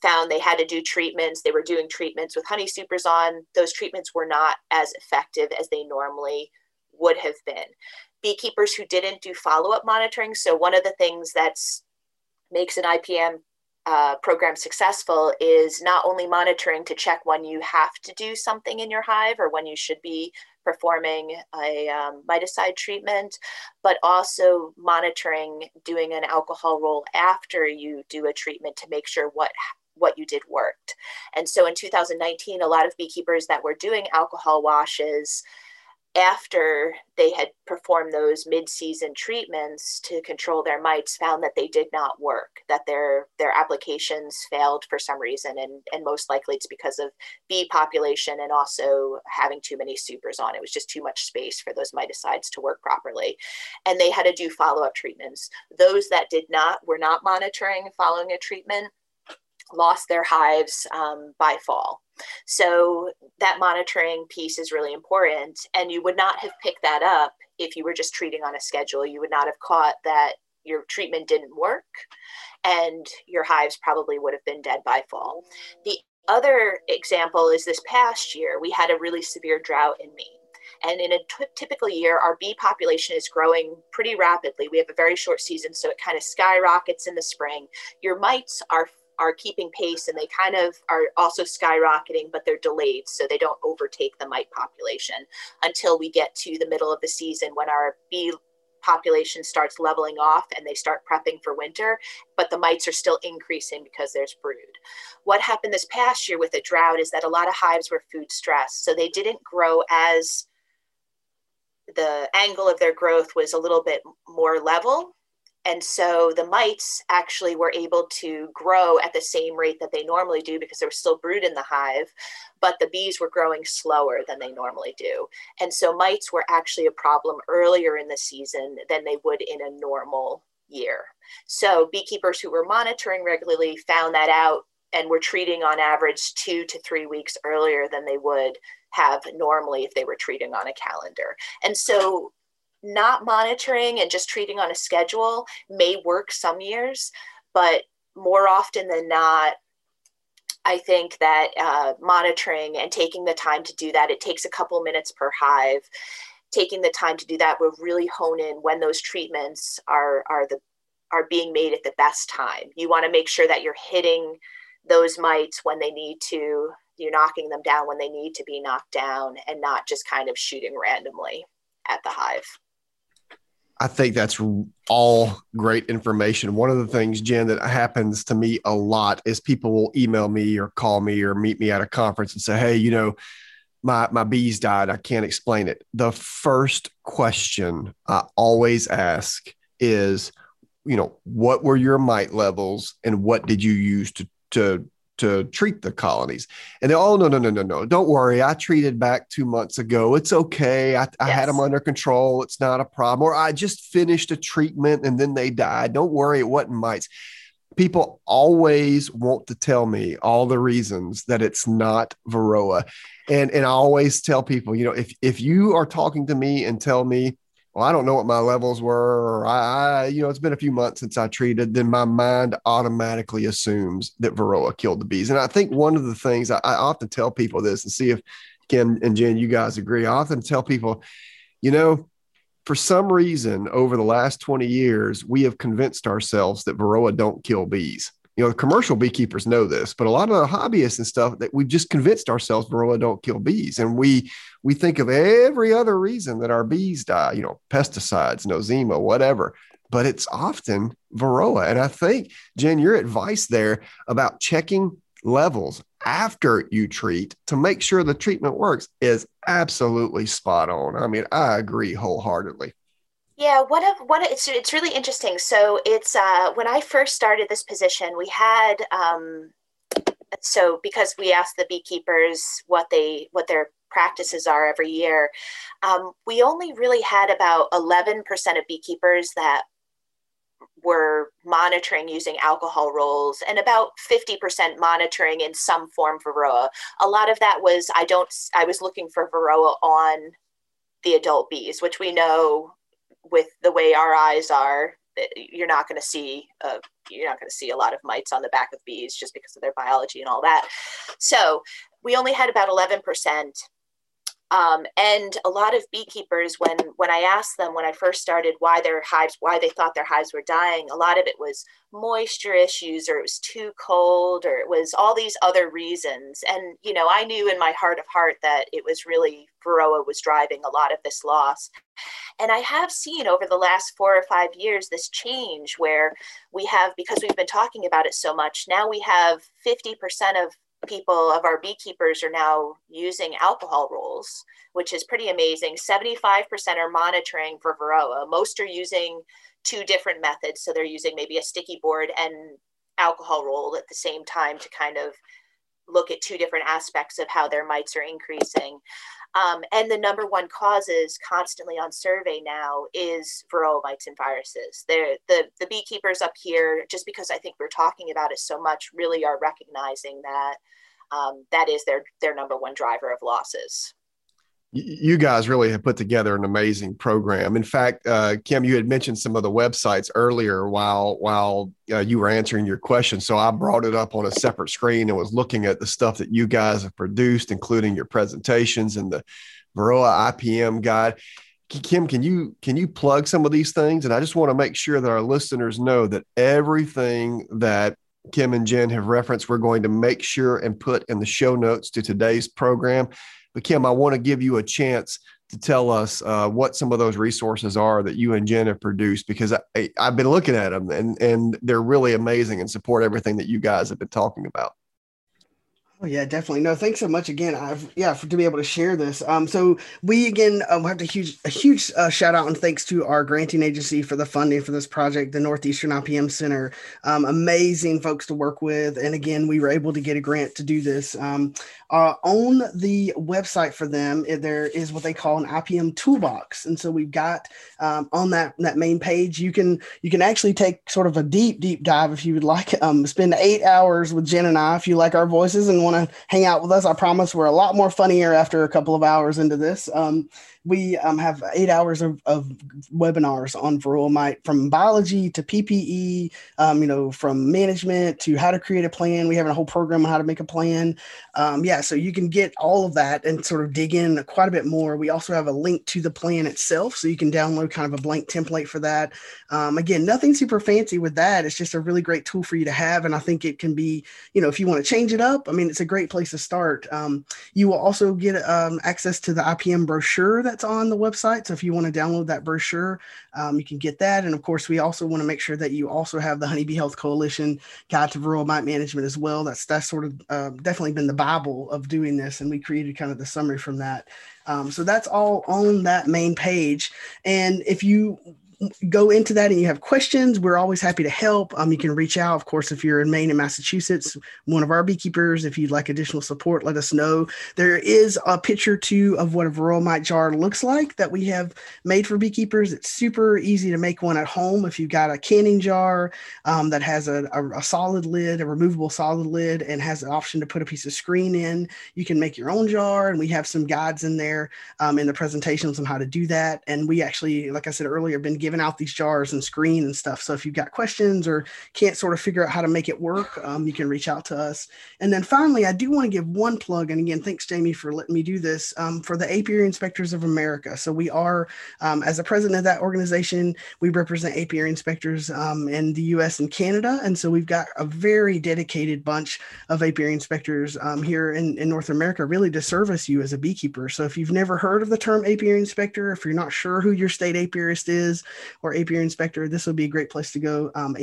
found they had to do treatments. They were doing treatments with honey supers on. Those treatments were not as effective as they normally would have been. Beekeepers who didn't do follow-up monitoring so one of the things that's makes an ipm uh, program successful is not only monitoring to check when you have to do something in your hive or when you should be performing a um, miticide treatment, but also monitoring doing an alcohol roll after you do a treatment to make sure what what you did worked. And so in 2019, a lot of beekeepers that were doing alcohol washes after they had performed those mid-season treatments to control their mites found that they did not work that their their applications failed for some reason and and most likely it's because of bee population and also having too many supers on. It was just too much space for those miticides to work properly. And they had to do follow-up treatments. Those that did not were not monitoring following a treatment lost their hives um, by fall so that monitoring piece is really important. And you would not have picked that up if you were just treating on a schedule. You would not have caught that your treatment didn't work and your hives probably would have been dead by fall. The other example is this past year, we had a really severe drought in Maine. And in a t- typical year, our bee population is growing pretty rapidly. We have a very short season, so it kind of skyrockets in the spring. Your mites are are keeping pace and they kind of are also skyrocketing, but they're delayed so they don't overtake the mite population until we get to the middle of the season when our bee population starts leveling off and they start prepping for winter, but the mites are still increasing because there's brood. What happened this past year with the drought is that a lot of hives were food stressed, so they didn't grow as the angle of their growth was a little bit more level and so the mites actually were able to grow at the same rate that they normally do because there was still brood in the hive, but the bees were growing slower than they normally do. And so mites were actually a problem earlier in the season than they would in a normal year. So beekeepers who were monitoring regularly found that out and were treating on average two to three weeks earlier than they would have normally if they were treating on a calendar. And so not monitoring and just treating on a schedule may work some years, but more often than not, I think that uh, monitoring and taking the time to do that, it takes a couple minutes per hive. Taking the time to do that will really hone in when those treatments are are the are being made at the best time. You want to make sure that you're hitting those mites when they need to, you're knocking them down when they need to be knocked down, and not just kind of shooting randomly at the hive.
I think that's all great information. One of the things, Jen, that happens to me a lot is people will email me or call me or meet me at a conference and say, Hey, you know, my, my bees died. I can't explain it. The first question I always ask is, you know, what were your mite levels and what did you use to, to to treat the colonies. And they, oh, no, no, no, no, no. Don't worry. I treated back two months ago. It's okay. I, I had them under control. It's not a problem. Or I just finished a treatment and then they died. Don't worry. It wasn't mites. People always want to tell me all the reasons that it's not Varroa. And, and I always tell people, you know, if, if you are talking to me and tell me, well, I don't know what my levels were, or I, I, you know, it's been a few months since I treated, then my mind automatically assumes that Varroa killed the bees. And I think one of the things I, I often tell people this and see if Kim and Jen, you guys agree. I often tell people, you know, for some reason over the last 20 years, we have convinced ourselves that Varroa don't kill bees you know, the commercial beekeepers know this, but a lot of the hobbyists and stuff that we've just convinced ourselves Varroa don't kill bees. And we we think of every other reason that our bees die, you know, pesticides, nosema, whatever. But it's often Varroa. And I think, Jen, your advice there about checking levels after you treat to make sure the treatment works is absolutely spot on. I mean, I agree wholeheartedly.
Yeah, one of one it's it's really interesting. So it's uh, when I first started this position, we had um, so because we asked the beekeepers what they what their practices are every year, um, we only really had about eleven percent of beekeepers that were monitoring using alcohol rolls and about 50% monitoring in some form for varroa a lot of that was i don't i was looking for varroa on the adult bees which we know with the way our eyes are, you're not going to see uh, you're not going to see a lot of mites on the back of bees just because of their biology and all that. So we only had about 11 percent um, and a lot of beekeepers, when when I asked them when I first started why their hives, why they thought their hives were dying, a lot of it was moisture issues, or it was too cold, or it was all these other reasons. And you know, I knew in my heart of heart that it was really Varroa was driving a lot of this loss. And I have seen over the last four or five years this change where we have, because we've been talking about it so much, now we have 50% of people of our beekeepers are now using alcohol rolls, which is pretty amazing. 75% are monitoring for Varroa. Most are using two different methods. So they're using maybe a sticky board and alcohol roll at the same time to kind of look at two different aspects of how their mites are increasing. Um, and the number one causes constantly on survey now is varroa mites and viruses. They're, the, the beekeepers up here, just because I think we're talking about it so much, really are recognizing that um, that is their, their number one driver of losses
you guys really have put together an amazing program. In fact, uh, Kim, you had mentioned some of the websites earlier while while uh, you were answering your question. So I brought it up on a separate screen and was looking at the stuff that you guys have produced, including your presentations and the Varroa IPM guide. Kim, can you can you plug some of these things? And I just want to make sure that our listeners know that everything that Kim and Jen have referenced, we're going to make sure and put in the show notes to today's program. But Kim, I want to give you a chance to tell us uh, what some of those resources are that you and Jen have produced because I, have been looking at them and, and they're really amazing and support everything that you guys have been talking about.
Oh yeah, definitely. No, thanks so much again. I've yeah for to be able to share this. Um, so we again um, have a huge a huge uh, shout out and thanks to our granting agency for the funding for this project, the Northeastern IPM Center. Um, amazing folks to work with, and again, we were able to get a grant to do this. Um, uh, on the website for them, there is what they call an IPM toolbox, and so we've got um, on that that main page you can you can actually take sort of a deep deep dive if you would like. Um, spend eight hours with Jen and I if you like our voices and want to hang out with us, I promise we're a lot more funnier after a couple of hours into this. Um, we um, have eight hours of, of webinars on Varroa mite from biology to PPE, um, you know, from management to how to create a plan. We have a whole program on how to make a plan. Um, yeah, so you can get all of that and sort of dig in quite a bit more. We also have a link to the plan itself, so you can download kind of a blank template for that. Um, again, nothing super fancy with that. It's just a really great tool for you to have, and I think it can be, you know, if you want to change it up. I mean, it's a great place to start. Um, you will also get um, access to the IPM brochure that's on the website. So if you want to download that brochure, um, you can get that. And of course, we also want to make sure that you also have the Honeybee Health Coalition Guide to Varroa Mite Management as well. That's that's sort of uh, definitely been the Bible of doing this, and we created kind of the summary from that. Um, so that's all on that main page. And if you go into that and you have questions, we're always happy to help. Um, you can reach out, of course, if you're in Maine and Massachusetts, one of our beekeepers. If you'd like additional support, let us know. There is a picture too of what a varroa mite jar looks like that we have made for beekeepers. It's super easy to make one at home if you've got a canning jar um, that has a, a, a solid lid, a removable solid lid, and has an option to put a piece of screen in. You can make your own jar, and we have some guides in there um, in the presentations on how to do that. And we actually, like I said earlier, have been giving out these jars and screen and stuff. So if you've got questions or can't sort of figure out how to make it work, um, you can reach out to us. And then finally, I do want to give one plug. And again, thanks, Jamie, for letting me do this um, for the Apiary Inspectors of America. So we are, um, as the president of that organization, we represent apiary inspectors um, in the US and Canada. And so we've got a very dedicated bunch of apiary inspectors um, here in, in North America, really to service you as a beekeeper. So if you've never heard of the term apiary inspector, if you're not sure who your state apiarist is or apiary inspector, this would be a great place to go. Um.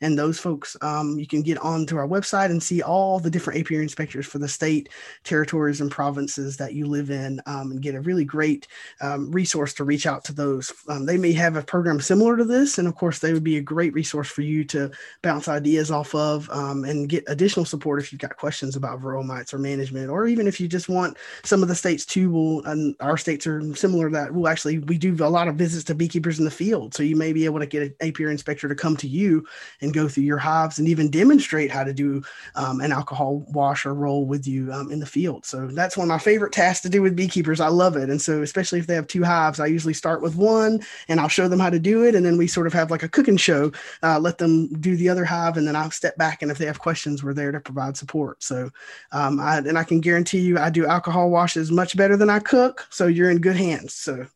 And those folks, um, you can get onto our website and see all the different apiary inspectors for the state, territories, and provinces that you live in um, and get a really great um, resource to reach out to those. Um, they may have a program similar to this. And of course, they would be a great resource for you to bounce ideas off of um, and get additional support if you've got questions about varroa mites or management, or even if you just want some of the states too. Will and our states are similar that. We'll actually we do a lot of visits to beekeepers in the field, so you may be able to get an apiary inspector to come to you and go through your hives and even demonstrate how to do um, an alcohol wash or roll with you um, in the field. So that's one of my favorite tasks to do with beekeepers. I love it, and so especially if they have two hives, I usually start with one and I'll show them how to do it, and then we sort of have like a cooking show. Uh, let them do the other hive, and then I'll step back, and if they have questions, we're there to provide support. So, um, I, and I can guarantee you, I do alcohol washes much better than I cook. So you're in good hands. So,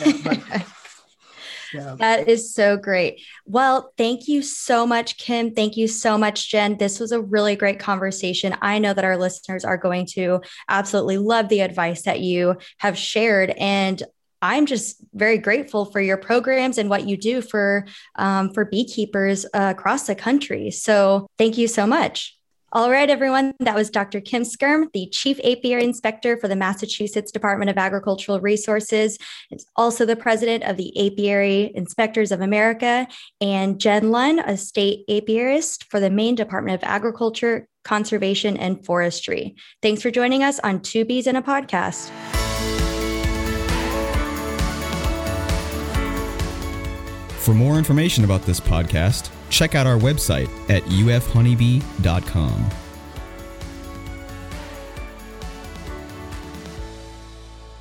yeah, but,
yeah. That is so great. Well, thank you so much, Kim. Thank you so much, Jen. This was a really great conversation. I know that our listeners are going to absolutely love the advice that you have shared. And I'm just very grateful for your programs and what you do for um, for beekeepers uh, across the country. So thank you so much. All right, everyone. That was Dr. Kim Skyrm, the Chief Apiary Inspector for the Massachusetts Department of Agricultural Resources. It's also the president of the Apiary Inspectors of America, and Jen Lund, a state apiarist for the Maine Department of Agriculture, Conservation, and Forestry. Thanks for joining us on Two Bees in a Podcast.
For more information about this podcast, check out our website at ufhoneybee.com.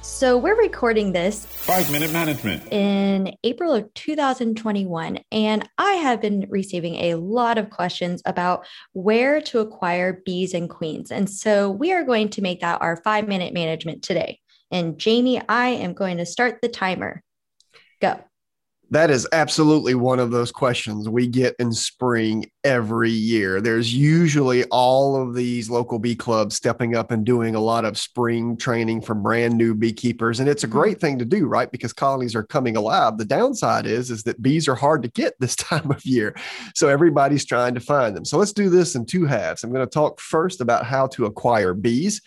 So we're recording this
five minute management
in April of 2021. And I have been receiving a lot of questions about where to acquire bees and queens. And so we are going to make that our five minute management today. And Jamie, I am going to start the timer. Go.
That is absolutely one of those questions we get in spring every year. There's usually all of these local bee clubs stepping up and doing a lot of spring training for brand new beekeepers and it's a mm-hmm. great thing to do, right? Because colonies are coming alive. The downside is is that bees are hard to get this time of year. So everybody's trying to find them. So let's do this in two halves. I'm going to talk first about how to acquire bees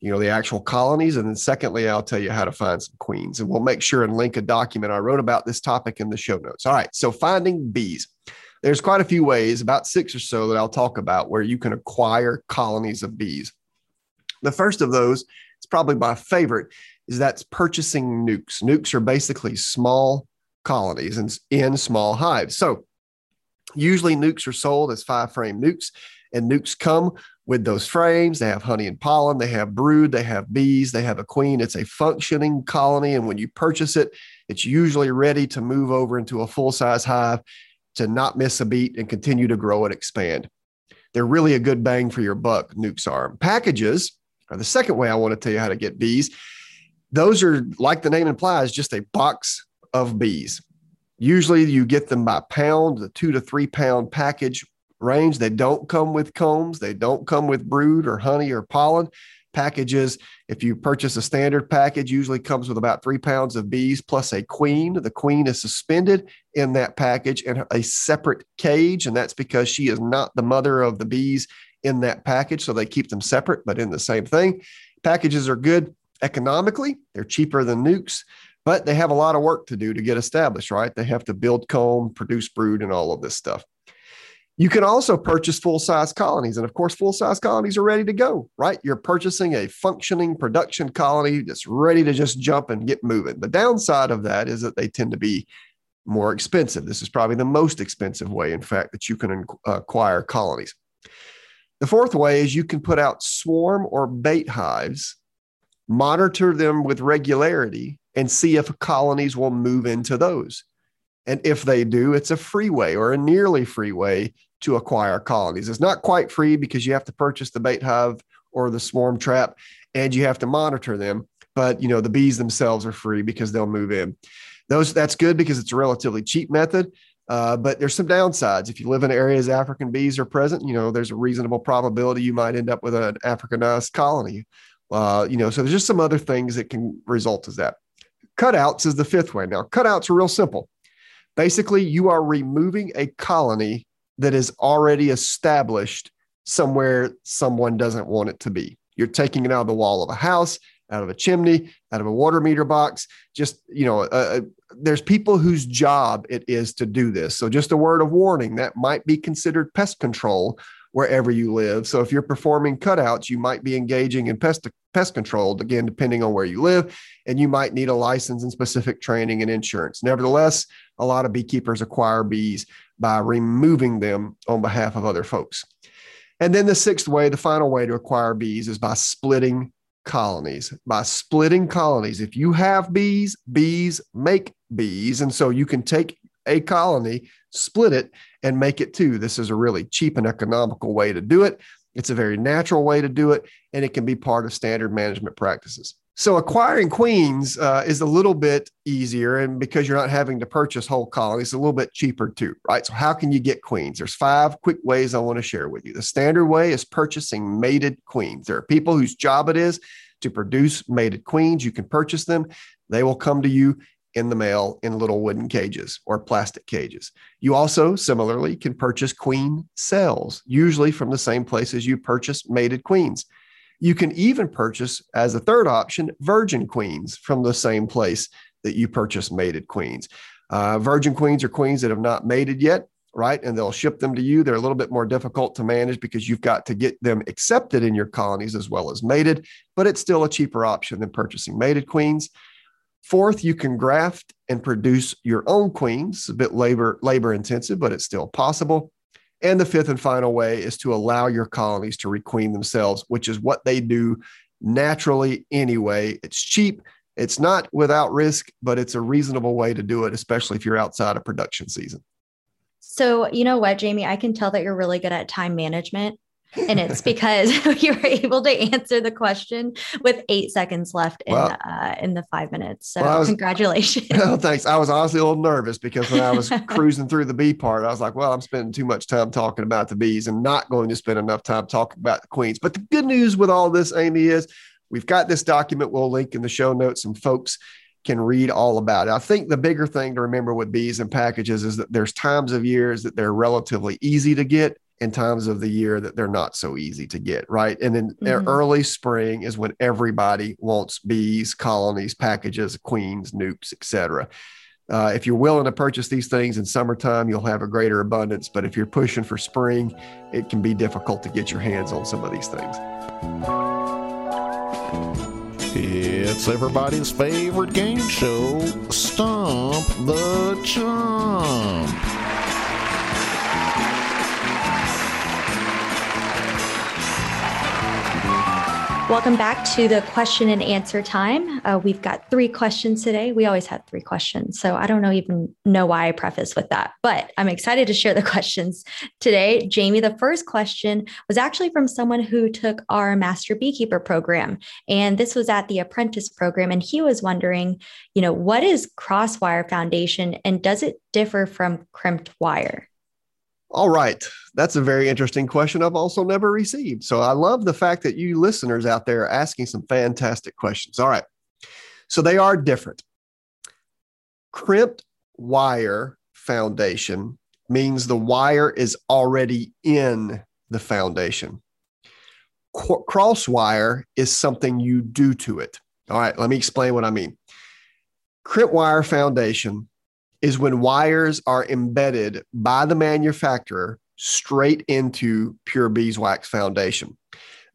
you know, the actual colonies. And then secondly, I'll tell you how to find some queens. And we'll make sure and link a document I wrote about this topic in the show notes. All right. So finding bees. There's quite a few ways, about six or so that I'll talk about where you can acquire colonies of bees. The first of those, it's probably my favorite, is that's purchasing nukes. Nukes are basically small colonies and in small hives. So usually nukes are sold as five frame nukes and nukes come with those frames. They have honey and pollen, they have brood, they have bees, they have a queen. It's a functioning colony. And when you purchase it, it's usually ready to move over into a full size hive to not miss a beat and continue to grow and expand. They're really a good bang for your buck, nukes are. Packages are the second way I want to tell you how to get bees. Those are, like the name implies, just a box of bees. Usually you get them by pound, the two to three pound package range. They don't come with combs, they don't come with brood or honey or pollen. Packages, if you purchase a standard package, usually comes with about three pounds of bees plus a queen. The queen is suspended in that package in a separate cage, and that's because she is not the mother of the bees in that package. So they keep them separate, but in the same thing. Packages are good economically, they're cheaper than nukes but they have a lot of work to do to get established, right? They have to build comb, produce brood, and all of this stuff. You can also purchase full size colonies. And of course, full size colonies are ready to go, right? You're purchasing a functioning production colony that's ready to just jump and get moving. The downside of that is that they tend to be more expensive. This is probably the most expensive way, in fact, that you can acquire colonies. The fourth way is you can put out swarm or bait hives, monitor them with regularity, and see if colonies will move into those. And if they do, it's a free way or a nearly free way to acquire colonies. It's not quite free because you have to purchase the bait hive or the swarm trap and you have to monitor them. But you know, the bees themselves are free because they'll move in. Those that's good because it's a relatively cheap method. Uh, but there's some downsides. If you live in areas African bees are present, you know, there's a reasonable probability you might end up with an Africanized colony. Uh, you know, so there's just some other things that can result as that. Cutouts is the fifth way. Now, cutouts are real simple. Basically, you are removing a colony that is already established somewhere someone doesn't want it to be. You're taking it out of the wall of a house, out of a chimney, out of a water meter box. Just, you know, uh, uh, there's people whose job it is to do this. So, just a word of warning that might be considered pest control wherever you live. So, if you're performing cutouts, you might be engaging in pest, pest control, again, depending on where you live, and you might need a license and specific training and insurance. Nevertheless, a lot of beekeepers acquire bees by removing them on behalf of other folks. And then the sixth way, the final way to acquire bees is by splitting colonies. By splitting colonies, if you have bees, bees make bees. And so you can take a colony, split it, and make it two. This is a really cheap and economical way to do it. It's a very natural way to do it, and it can be part of standard management practices. So acquiring queens uh, is a little bit easier, and because you're not having to purchase whole colonies, it's a little bit cheaper too, right? So how can you get queens? There's five quick ways I want to share with you. The standard way is purchasing mated queens. There are people whose job it is to produce mated queens. You can purchase them. They will come to you in the mail in little wooden cages or plastic cages. You also similarly can purchase queen cells, usually from the same places you purchase mated queens. You can even purchase, as a third option, virgin queens from the same place that you purchase mated queens. Uh, virgin queens are queens that have not mated yet, right? And they'll ship them to you. They're a little bit more difficult to manage because you've got to get them accepted in your colonies as well as mated, but it's still a cheaper option than purchasing mated queens. Fourth, you can graft and produce your own queens. It's a bit labor labor intensive, but it's still possible. And the fifth and final way is to allow your colonies to requeen themselves, which is what they do naturally anyway. It's cheap, it's not without risk, but it's a reasonable way to do it, especially if you're outside of production season.
So, you know what, Jamie, I can tell that you're really good at time management and it's because you were able to answer the question with eight seconds left in well, uh, in the five minutes. So well, was, congratulations.
Well, thanks. I was honestly a little nervous because when I was cruising through the bee part, I was like, well, I'm spending too much time talking about the bees and not going to spend enough time talking about the queens. But the good news with all this, Amy, is we've got this document. We'll link in the show notes, and folks can read all about it. I think the bigger thing to remember with bees and packages is that there's times of years that they're relatively easy to get in times of the year that they're not so easy to get, right? And then mm-hmm. early spring is when everybody wants bees, colonies, packages, queens, nukes, etc. Uh, if you're willing to purchase these things in summertime, you'll have a greater abundance. But if you're pushing for spring, it can be difficult to get your hands on some of these things.
It's everybody's favorite game show, Stump the Chump.
Welcome back to the question and answer time. Uh, we've got three questions today. We always have three questions. So I don't know even know why I preface with that, but I'm excited to share the questions today. Jamie, the first question was actually from someone who took our Master Beekeeper program. And this was at the apprentice program. And he was wondering, you know, what is crosswire foundation and does it differ from crimped wire?
All right. That's a very interesting question I've also never received. So I love the fact that you listeners out there are asking some fantastic questions. All right. So they are different. Crimped wire foundation means the wire is already in the foundation. Qu- cross wire is something you do to it. All right. Let me explain what I mean. Crimp wire foundation is when wires are embedded by the manufacturer straight into pure beeswax foundation.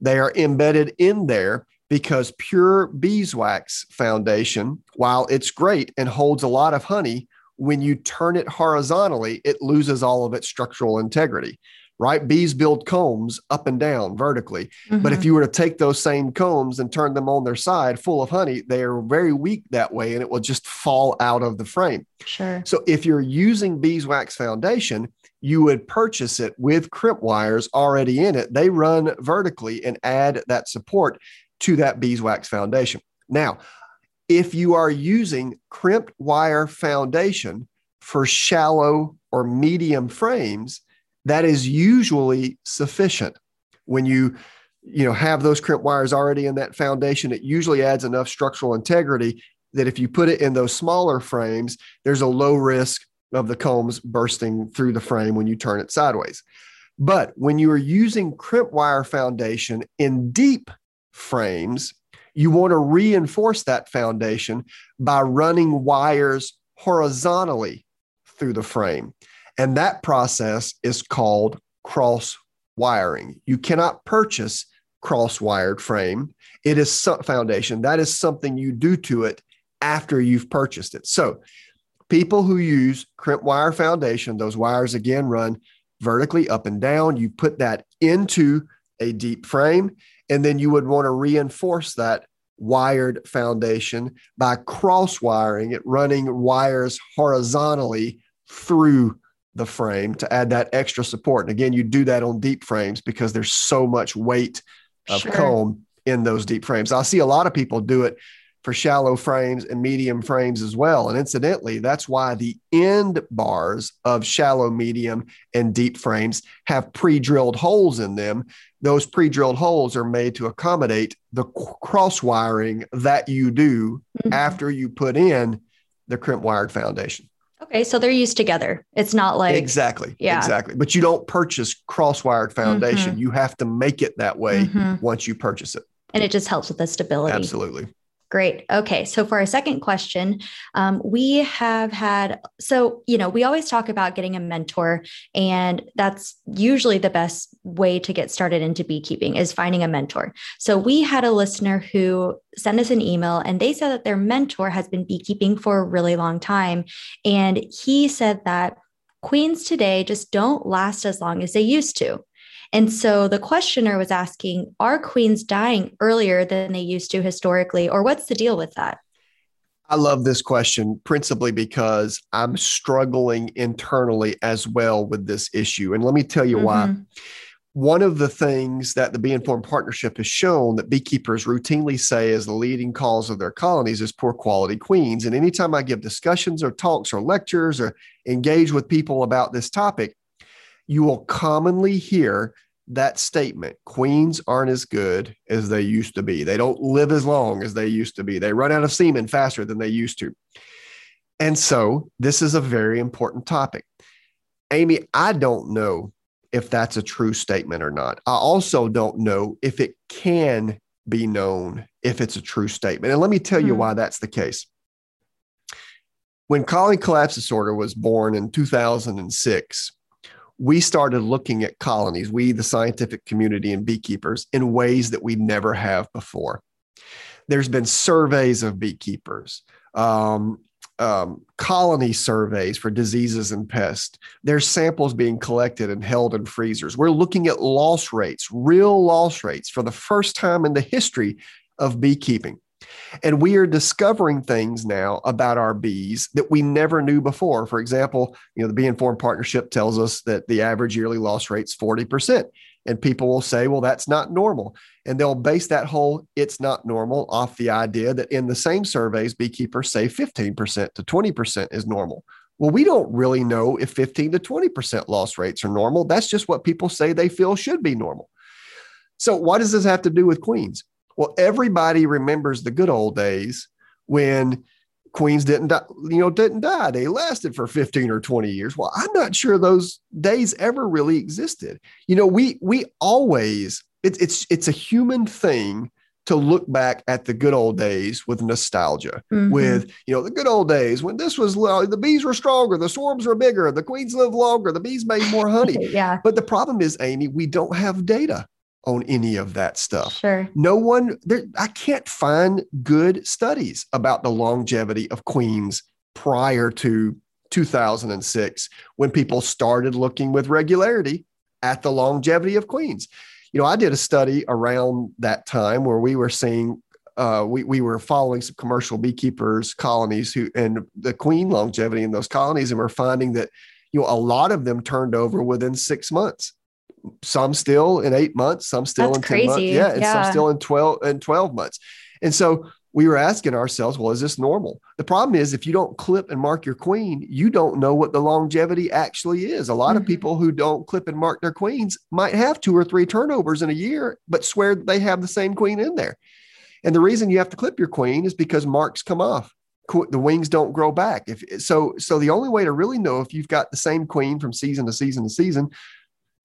They are embedded in there because pure beeswax foundation, while it's great and holds a lot of honey, when you turn it horizontally, it loses all of its structural integrity right? Bees build combs up and down vertically. Mm-hmm. But if mm-hmm. you were to take those same combs and turn them on their side full of honey, they are very weak that way and it will just fall out of the frame.
Sure.
So if you're using beeswax foundation, you would purchase it with crimp wires already in it. They run vertically and add that support to that beeswax foundation. Now, if you are using crimped wire foundation for shallow or medium frames, that is usually sufficient. When you you know have those crimp wires already in that foundation it usually adds enough structural integrity that if you put it in those smaller frames there's a low risk of the combs bursting through the frame when you turn it sideways. But when you are using crimp wire foundation in deep frames you want to reinforce that foundation by running wires horizontally through the frame and that process is called cross wiring. You cannot purchase cross wired frame. It is foundation. That is something you do to it after you've purchased it. So, people who use crimp wire foundation, those wires again run vertically up and down. You put that into a deep frame, and then you would want to reinforce that wired foundation by cross wiring it, running wires horizontally through the frame to add that extra support. And again, you do that on deep frames because there's so much weight of sure. comb in those deep frames. I see a lot of people do it for shallow frames and medium frames as well. And incidentally, that's why the end bars of shallow, medium, and deep frames have pre drilled holes in them. Those pre drilled holes are made to accommodate the cross wiring that you do mm-hmm. after you put in the crimp wired foundation.
Okay, so they're used together. It's not like
exactly, yeah, exactly. But you don't purchase cross-wired foundation. Mm-hmm. You have to make it that way mm-hmm. once you purchase it,
and it just helps with the stability.
Absolutely.
Great. Okay. So, for our second question, um, we have had, so, you know, we always talk about getting a mentor, and that's usually the best way to get started into beekeeping is finding a mentor. So, we had a listener who sent us an email and they said that their mentor has been beekeeping for a really long time. And he said that queens today just don't last as long as they used to. And so the questioner was asking Are queens dying earlier than they used to historically, or what's the deal with that?
I love this question principally because I'm struggling internally as well with this issue. And let me tell you mm-hmm. why. One of the things that the Bee Informed Partnership has shown that beekeepers routinely say is the leading cause of their colonies is poor quality queens. And anytime I give discussions or talks or lectures or engage with people about this topic, you will commonly hear that statement queens aren't as good as they used to be. They don't live as long as they used to be. They run out of semen faster than they used to. And so, this is a very important topic. Amy, I don't know if that's a true statement or not. I also don't know if it can be known if it's a true statement. And let me tell you hmm. why that's the case. When colony collapse disorder was born in 2006, we started looking at colonies, we, the scientific community and beekeepers, in ways that we never have before. There's been surveys of beekeepers, um, um, colony surveys for diseases and pests. There's samples being collected and held in freezers. We're looking at loss rates, real loss rates, for the first time in the history of beekeeping. And we are discovering things now about our bees that we never knew before. For example, you know, the Bee Informed Partnership tells us that the average yearly loss rate's 40%. And people will say, well, that's not normal. And they'll base that whole it's not normal off the idea that in the same surveys, beekeepers say 15% to 20% is normal. Well, we don't really know if 15 to 20% loss rates are normal. That's just what people say they feel should be normal. So, what does this have to do with queens? Well, everybody remembers the good old days when queens didn't die, you know, didn't die. They lasted for 15 or 20 years. Well, I'm not sure those days ever really existed. You know, we we always it's it's it's a human thing to look back at the good old days with nostalgia, mm-hmm. with you know the good old days when this was the bees were stronger, the swarms were bigger, the queens lived longer, the bees made more honey.
yeah.
But the problem is, Amy, we don't have data on any of that stuff.
Sure.
No one there. I can't find good studies about the longevity of queens prior to 2006 when people started looking with regularity at the longevity of queens you know, I did a study around that time where we were seeing uh, we, we were following some commercial beekeepers colonies who and the queen longevity in those colonies and we're finding that you know a lot of them turned over within six months some still in eight months some still
That's
in 10
crazy.
months yeah and yeah. some still in 12 and 12 months and so we were asking ourselves, well, is this normal? The problem is if you don't clip and mark your queen, you don't know what the longevity actually is. A lot mm-hmm. of people who don't clip and mark their queens might have two or three turnovers in a year, but swear they have the same queen in there. And the reason you have to clip your queen is because marks come off. The wings don't grow back. If so, so the only way to really know if you've got the same queen from season to season to season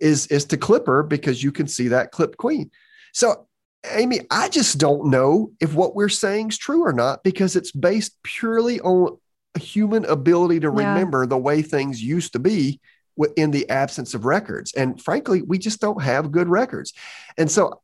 is is to clip her because you can see that clipped queen. So Amy, I just don't know if what we're saying is true or not because it's based purely on a human ability to yeah. remember the way things used to be in the absence of records. And frankly, we just don't have good records. And so,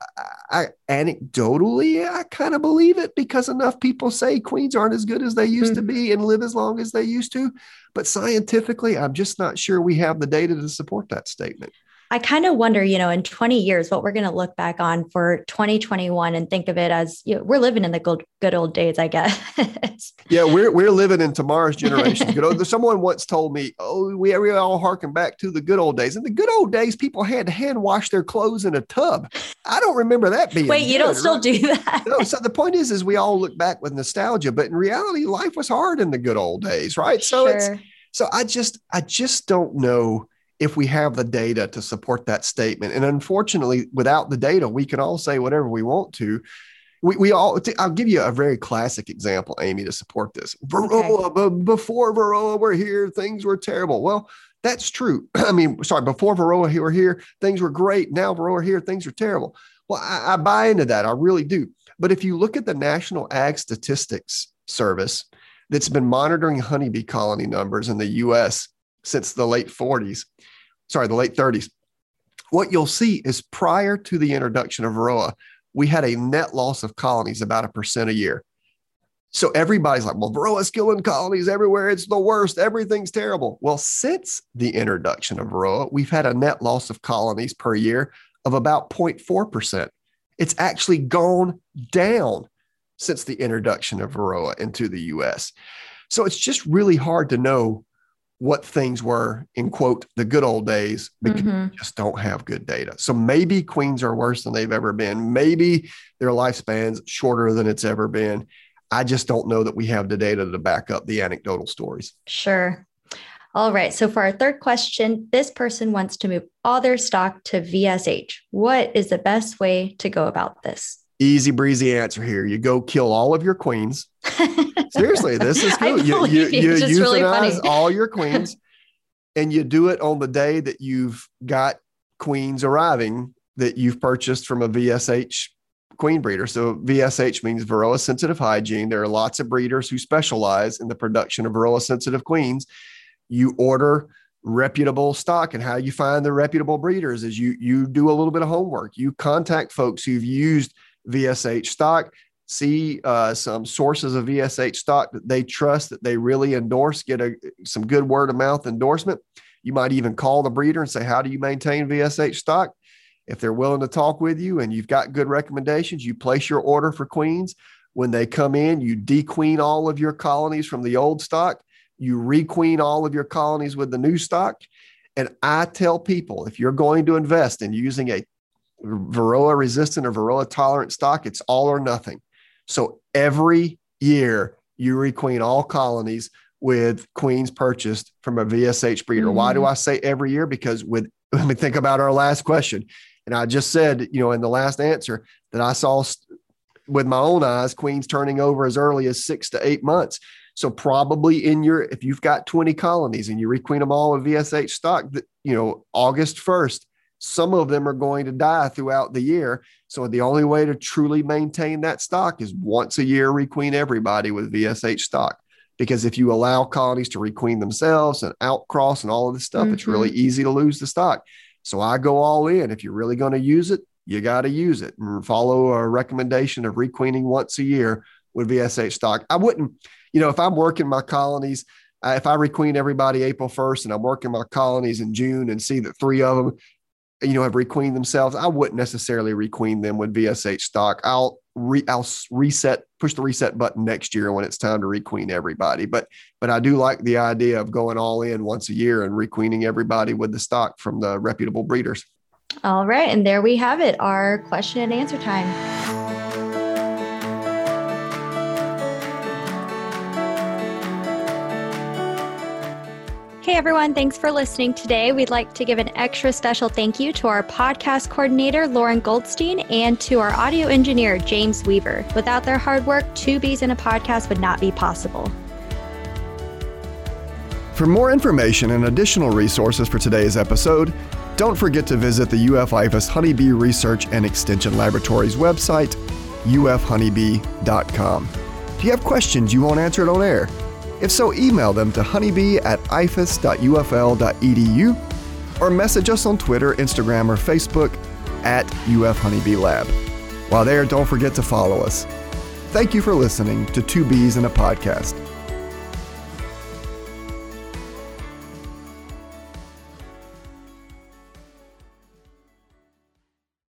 I, anecdotally, I kind of believe it because enough people say queens aren't as good as they used mm-hmm. to be and live as long as they used to. But scientifically, I'm just not sure we have the data to support that statement.
I kind of wonder, you know, in 20 years, what we're going to look back on for 2021 and think of it as you know, we're living in the good, good old days, I guess.
yeah, we're, we're living in tomorrow's generation. Good old, someone once told me, oh, we, we all harken back to the good old days. In the good old days, people had to hand wash their clothes in a tub. I don't remember that being.
Wait, you don't still do that?
no. So the point is, is we all look back with nostalgia, but in reality, life was hard in the good old days, right? So sure. it's, so I just, I just don't know if we have the data to support that statement. And unfortunately, without the data, we can all say whatever we want to. We, we all, I'll give you a very classic example, Amy, to support this. Varroa, okay. before Varroa were here, things were terrible. Well, that's true. I mean, sorry, before Varroa were here, things were great. Now Varroa here, things are terrible. Well, I, I buy into that. I really do. But if you look at the National Ag Statistics Service that's been monitoring honeybee colony numbers in the US since the late 40s, sorry, the late 30s. What you'll see is prior to the introduction of Varroa, we had a net loss of colonies about a percent a year. So everybody's like, well, Varroa's killing colonies everywhere. It's the worst. Everything's terrible. Well, since the introduction of Varroa, we've had a net loss of colonies per year of about 0.4%. It's actually gone down since the introduction of Varroa into the US. So it's just really hard to know what things were in quote the good old days because mm-hmm. we just don't have good data. So maybe queens are worse than they've ever been. Maybe their lifespan's shorter than it's ever been. I just don't know that we have the data to back up the anecdotal stories.
Sure. All right. So for our third question, this person wants to move all their stock to VSH. What is the best way to go about this?
Easy breezy answer here. You go kill all of your queens. Seriously, this is cool. You, you, you, euthanize really all your queens and you do it on the day that you've got queens arriving that you've purchased from a VSH queen breeder. So VSH means Varroa sensitive hygiene. There are lots of breeders who specialize in the production of Varroa sensitive queens. You order reputable stock and how you find the reputable breeders is you you do a little bit of homework. You contact folks who've used VSH stock see uh, some sources of VSH stock that they trust that they really endorse, get a, some good word of mouth endorsement. You might even call the breeder and say, How do you maintain VSH stock? If they're willing to talk with you and you've got good recommendations, you place your order for queens. When they come in, you dequeen all of your colonies from the old stock, you requeen all of your colonies with the new stock. And I tell people if you're going to invest in using a Varroa resistant or Varroa tolerant stock, it's all or nothing. So every year you requeen all colonies with queens purchased from a VSH breeder. Mm-hmm. Why do mm-hmm. I say every year? Because with let me think about our last question. And I just said, you know, in the last answer that I saw with my own eyes, queens turning over as early as six to eight months. So probably in your, if you've got 20 colonies and you requeen them all with VSH stock, that, you know, August 1st, some of them are going to die throughout the year. So the only way to truly maintain that stock is once a year requeen everybody with VSH stock. Because if you allow colonies to requeen themselves and outcross and all of this stuff, mm-hmm. it's really easy to lose the stock. So I go all in. If you're really going to use it, you got to use it and follow a recommendation of requeening once a year with VSH stock. I wouldn't, you know, if I'm working my colonies, uh, if I requeen everybody April 1st and I'm working my colonies in June and see that three of them you know, have requeened themselves, I wouldn't necessarily requeen them with VSH stock. I'll re, I'll reset, push the reset button next year when it's time to requeen everybody. But but I do like the idea of going all in once a year and requeening everybody with the stock from the reputable breeders.
All right, and there we have it, our question and answer time. Hey everyone, thanks for listening today. We'd like to give an extra special thank you to our podcast coordinator, Lauren Goldstein, and to our audio engineer, James Weaver. Without their hard work, Two Bees in a Podcast would not be possible.
For more information and additional resources for today's episode, don't forget to visit the UF IFAS Honeybee Research and Extension Laboratory's website, ufhoneybee.com. Do you have questions you won't answer it on air? If so, email them to honeybee at ifas.ufl.edu or message us on Twitter, Instagram, or Facebook at UF Honeybee Lab. While there, don't forget to follow us. Thank you for listening to Two Bees in a Podcast.